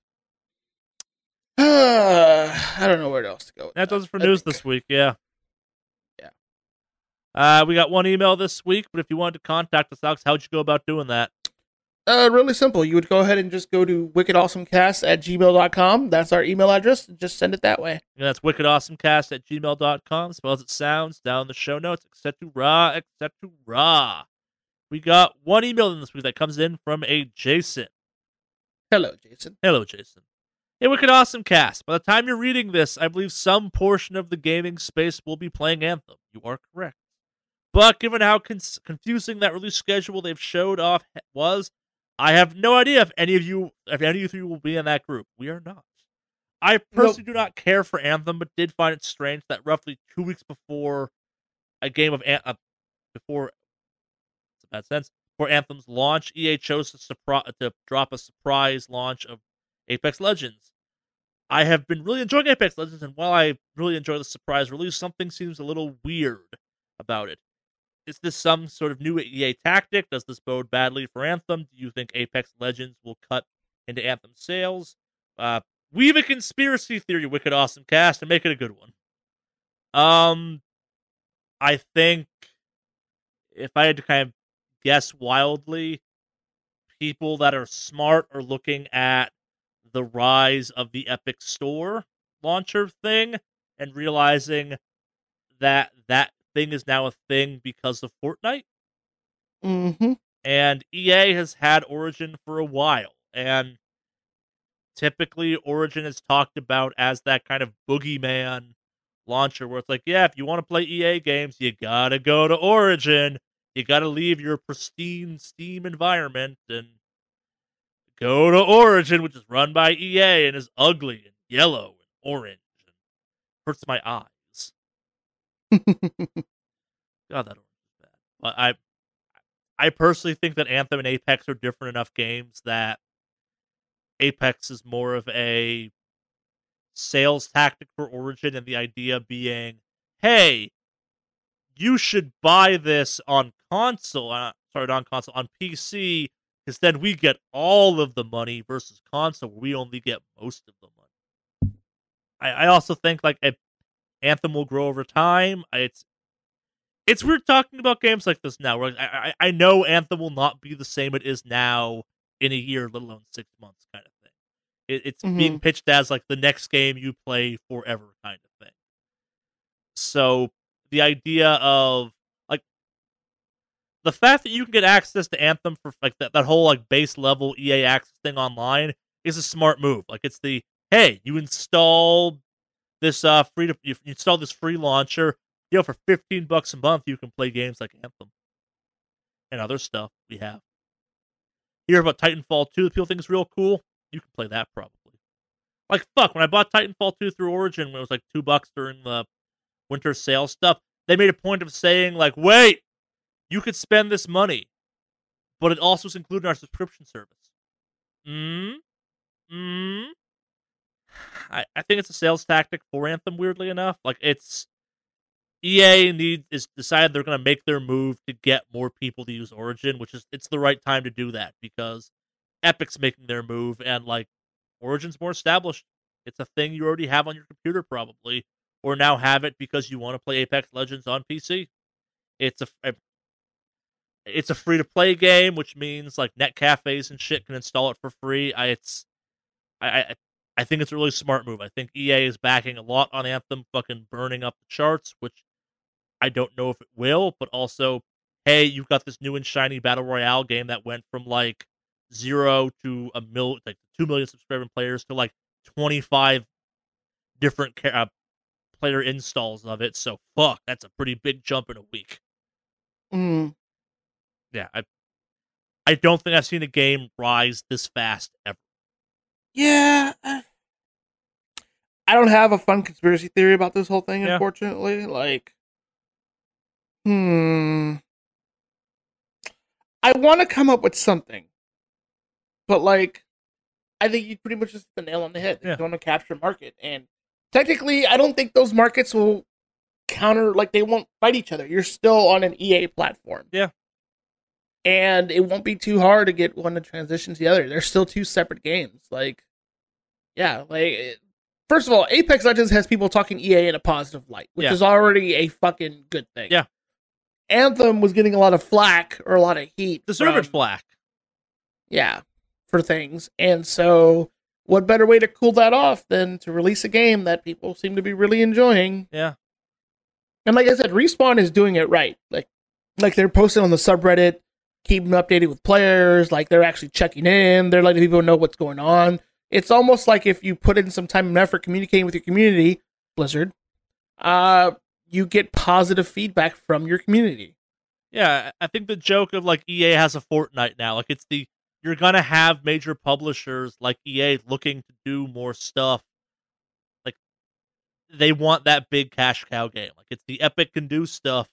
I don't know where else to go. with That does it for I news think- this week. Yeah. Uh, we got one email this week, but if you wanted to contact us, Alex, how'd you go about doing that? Uh, really simple. You would go ahead and just go to wickedawesomecast at gmail.com. That's our email address. Just send it that way. And that's wickedawesomecast at gmail.com. Spell as it sounds down in the show notes, etc. etc. We got one email in this week that comes in from a Jason. Hello, Jason. Hello, Jason. Hey, Wicked Awesome Cast. By the time you're reading this, I believe some portion of the gaming space will be playing Anthem. You are correct. But given how con- confusing that release schedule they've showed off was, I have no idea if any of you, if any of you will be in that group. We are not. I personally do not care for Anthem, but did find it strange that roughly two weeks before a game of An- uh, before it's a bad sense for Anthem's launch, EA chose to, surpri- to drop a surprise launch of Apex Legends. I have been really enjoying Apex Legends, and while I really enjoy the surprise release, something seems a little weird about it. Is this some sort of new EA tactic? Does this bode badly for Anthem? Do you think Apex Legends will cut into Anthem sales? Uh, weave a conspiracy theory, Wicked Awesome Cast, and make it a good one. Um, I think if I had to kind of guess wildly, people that are smart are looking at the rise of the Epic Store launcher thing and realizing that that thing is now a thing because of Fortnite. Mm-hmm. And EA has had Origin for a while. And typically, Origin is talked about as that kind of boogeyman launcher where it's like, yeah, if you want to play EA games, you gotta go to Origin. You gotta leave your pristine Steam environment and go to Origin, which is run by EA and is ugly and yellow and orange and hurts my eyes. God, that bad. But I, I personally think that Anthem and Apex are different enough games that Apex is more of a sales tactic for Origin, and the idea being, hey, you should buy this on console. Uh, sorry, on console on PC, because then we get all of the money versus console, we only get most of the money. I, I also think like Anthem will grow over time. It's it's weird talking about games like this now. I, I I know Anthem will not be the same it is now in a year, let alone six months, kind of thing. It, it's Mhm. being pitched as like the next game you play forever, kind of thing. So the idea of like the fact that you can get access to Anthem for like that, that whole like base level EA access thing online is a smart move. Like it's the hey, you install this uh free to you install this free launcher you know, for 15 bucks a month, you can play games like Anthem and other stuff we have. Hear about Titanfall 2, people think it's real cool. You can play that probably. Like, fuck, when I bought Titanfall 2 through Origin, when it was like two bucks during the winter sale stuff, they made a point of saying, like, wait, you could spend this money, but it also is included in our subscription service. Mm? Mm? I, I think it's a sales tactic for Anthem, weirdly enough. Like, it's EA need is decided they're going to make their move to get more people to use Origin, which is it's the right time to do that because Epic's making their move and like Origin's more established. It's a thing you already have on your computer probably, or now have it because you want to play Apex Legends on PC. It's a, a it's a free to play game, which means like net cafes and shit can install it for free. I it's I, I I think it's a really smart move. I think EA is backing a lot on Anthem fucking burning up the charts, which I don't know if it will, but also, hey, you've got this new and shiny battle royale game that went from like zero to a mil, like two million subscribing players to like twenty five different ca- uh, player installs of it. So fuck, that's a pretty big jump in a week. Mm. Yeah, I, I don't think I've seen a game rise this fast ever. Yeah. I- don't have a fun conspiracy theory about this whole thing, Yeah. unfortunately. Like, hmm. I want to come up with something, but like, I think you pretty much just hit the nail on the head. Yeah. You want to capture market, and technically, I don't think those markets will counter. Like, they won't fight each other. You're still on an EA platform. Yeah. And it won't be too hard to get one to transition to the other. They're still two separate games. Like, yeah, like it- first of all, Apex Legends has people talking EA in a positive light, which Yeah. is already a fucking good thing. Yeah. Anthem was getting a lot of flack or a lot of heat. The from- flack. yeah, for things. And so, what better way to cool that off than to release a game that people seem to be really enjoying? Yeah. And like I said, Respawn is doing it right. Like, like they're posting on the subreddit, keeping updated with players. Like they're actually checking in. They're letting people know what's going on. It's almost like if you put in some time and effort communicating with your community, Blizzard, uh, you get positive feedback from your community. Yeah, I think the joke of like EA has a Fortnite now, like it's the you're gonna have major publishers like EA looking to do more stuff. Like they want that big cash cow game. Like it's the Epic can do stuff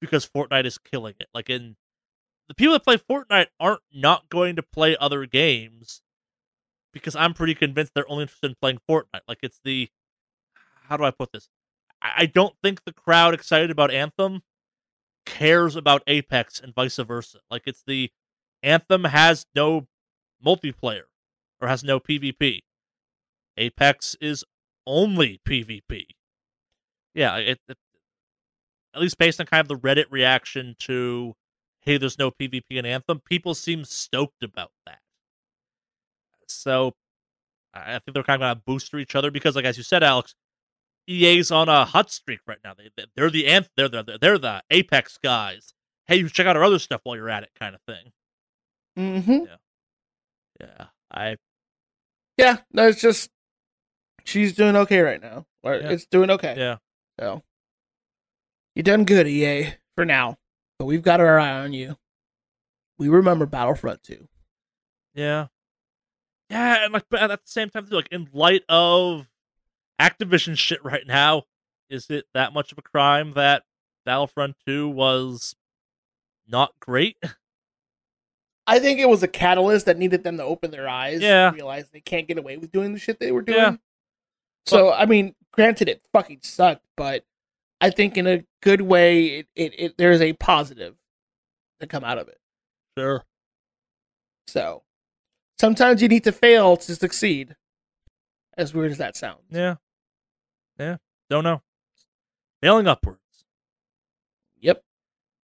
because Fortnite is killing it. Like in the people that play Fortnite aren't not going to play other games because I'm pretty convinced they're only interested in playing Fortnite. Like it's the how do I put this? I don't think the crowd excited about Anthem cares about Apex and vice versa. Like it's the Anthem has no multiplayer or has no PvP. Apex is only PvP. Yeah, it, it at least based on kind of the Reddit reaction to hey, there's no PvP in Anthem, people seem stoked about that. So I think they're kind of gonna booster each other because, like as you said, Alex, EA's on a hot streak right now. They, they- they're the anth- they're the they're the apex guys. Hey, you check out our other stuff while you're at it, kind of thing. Mm-hmm. Yeah, I Yeah, no, it's just she's doing okay right now. Or Yeah. it's doing okay. yeah So you done good, EA, for now. But we've got our eye on you. We remember Battlefront 2. yeah yeah, and like but at the same time, like in light of Activision shit right now, is it that much of a crime that Battlefront Two was not great? I think it was a catalyst that needed them to open their eyes Yeah. and realize they can't get away with doing the shit they were doing. Yeah. So I mean, granted it fucking sucked, but I think in a good way it, it, it there's a positive to come out of it. Sure. So sometimes you need to fail to succeed. As weird as that sounds. Yeah. Yeah. Don't know. Failing upwards. Yep.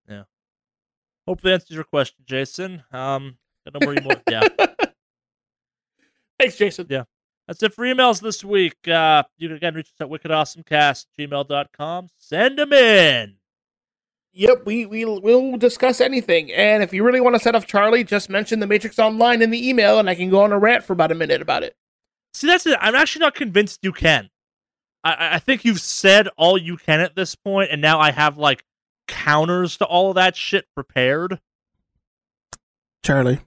Yeah. Hope that answers your question, Jason. Um, no more. more yeah. Thanks, Jason. Yeah. That's it for emails this week. Uh, you can again reach us at wickedawesomecast gmail.com. Send them in. Yep, we we will discuss anything. And if you really want to set off Charlie, just mention the Matrix Online in the email, and I can go on a rant for about a minute about it. See, that's it. I'm actually not convinced you can. I- I, I think you've said all you can at this point, and now I have like counters to all of that shit prepared. Charlie,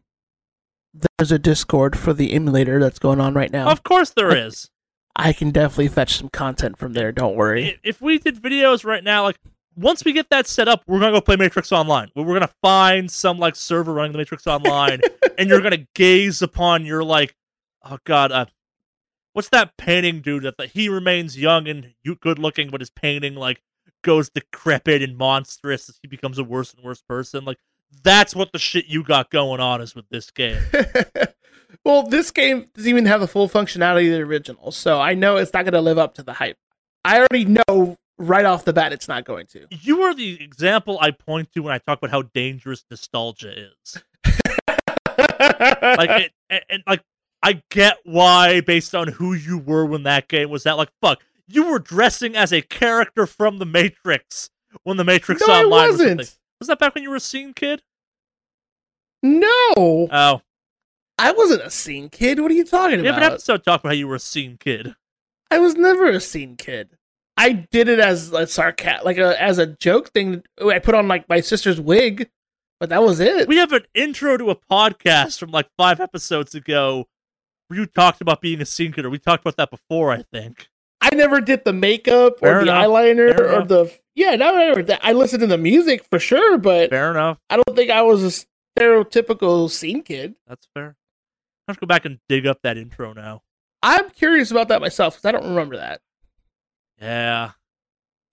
there's a Discord for the emulator that's going on right now. Of course there is. I can definitely fetch some content from there. Don't worry. If we did videos right now, like once we get that set up, we're gonna go play Matrix Online. We're gonna find some like server running the Matrix Online, and you're gonna gaze upon your like, oh god, uh, what's that painting dude that that he remains young and good looking, but his painting like goes decrepit and monstrous as he becomes a worse and worse person. Like that's what the shit you got going on is with this game. well, this game doesn't even have the full functionality of the original, so I know it's not going to live up to the hype. I already know right off the bat it's not going to. You are the example I point to when I talk about how dangerous nostalgia is. like it, and, and like I get why based on who you were when that game was out. Like fuck, you were dressing as a character from the Matrix when the Matrix no, I Online was a wasn't. thing. Was that back when you were a scene kid? No, Oh, I wasn't a scene kid. What are you talking about? we have an episode talk about how you were a scene kid. I was never a scene kid. I did it as a sarcasm, like a as a joke thing. I put on like my sister's wig, but that was it. We have an intro to a podcast from like five episodes ago where you talked about being a scene kid, or we talked about that before, I think. I never did the makeup or Fair the enough. eyeliner Fair or enough. the yeah. No, no, no, I listened to the music for sure, but Fair enough. I don't think I was a stereotypical scene kid. That's fair. I have to go back and dig up that intro now. I'm curious about that myself because I don't remember that. Yeah.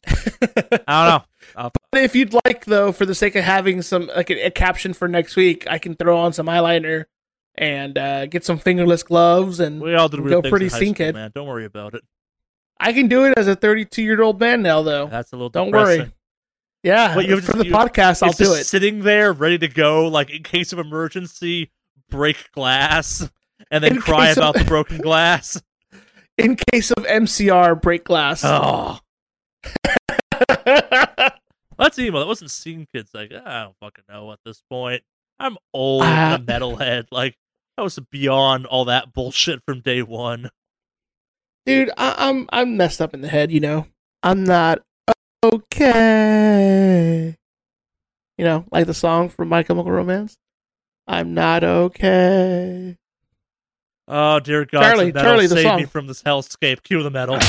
I don't know. But if you'd like, though, for the sake of having some like a, a caption for next week, I can throw on some eyeliner and uh, get some fingerless gloves, and We all did Go pretty scene kid. man. Don't worry about it. I can do it as a 32 year old man now, though. That's a little Don't depressing. worry. Yeah, What, you for the podcast, I'll do it. sitting there ready to go, like in case of emergency, break glass, and then In cry case of- about the broken glass. In case of MCR break glass. Oh, that's emo. That wasn't scene kids. Like I don't fucking know at this point. I'm old uh, and a metalhead. Like I was beyond all that bullshit from day one. Dude, I, I'm I'm messed up in the head. You know, I'm not okay. You know, like the song from My Chemical Romance. I'm not okay. Oh dear God, Charlie, Charlie, the save me from this hellscape. Cue the metal.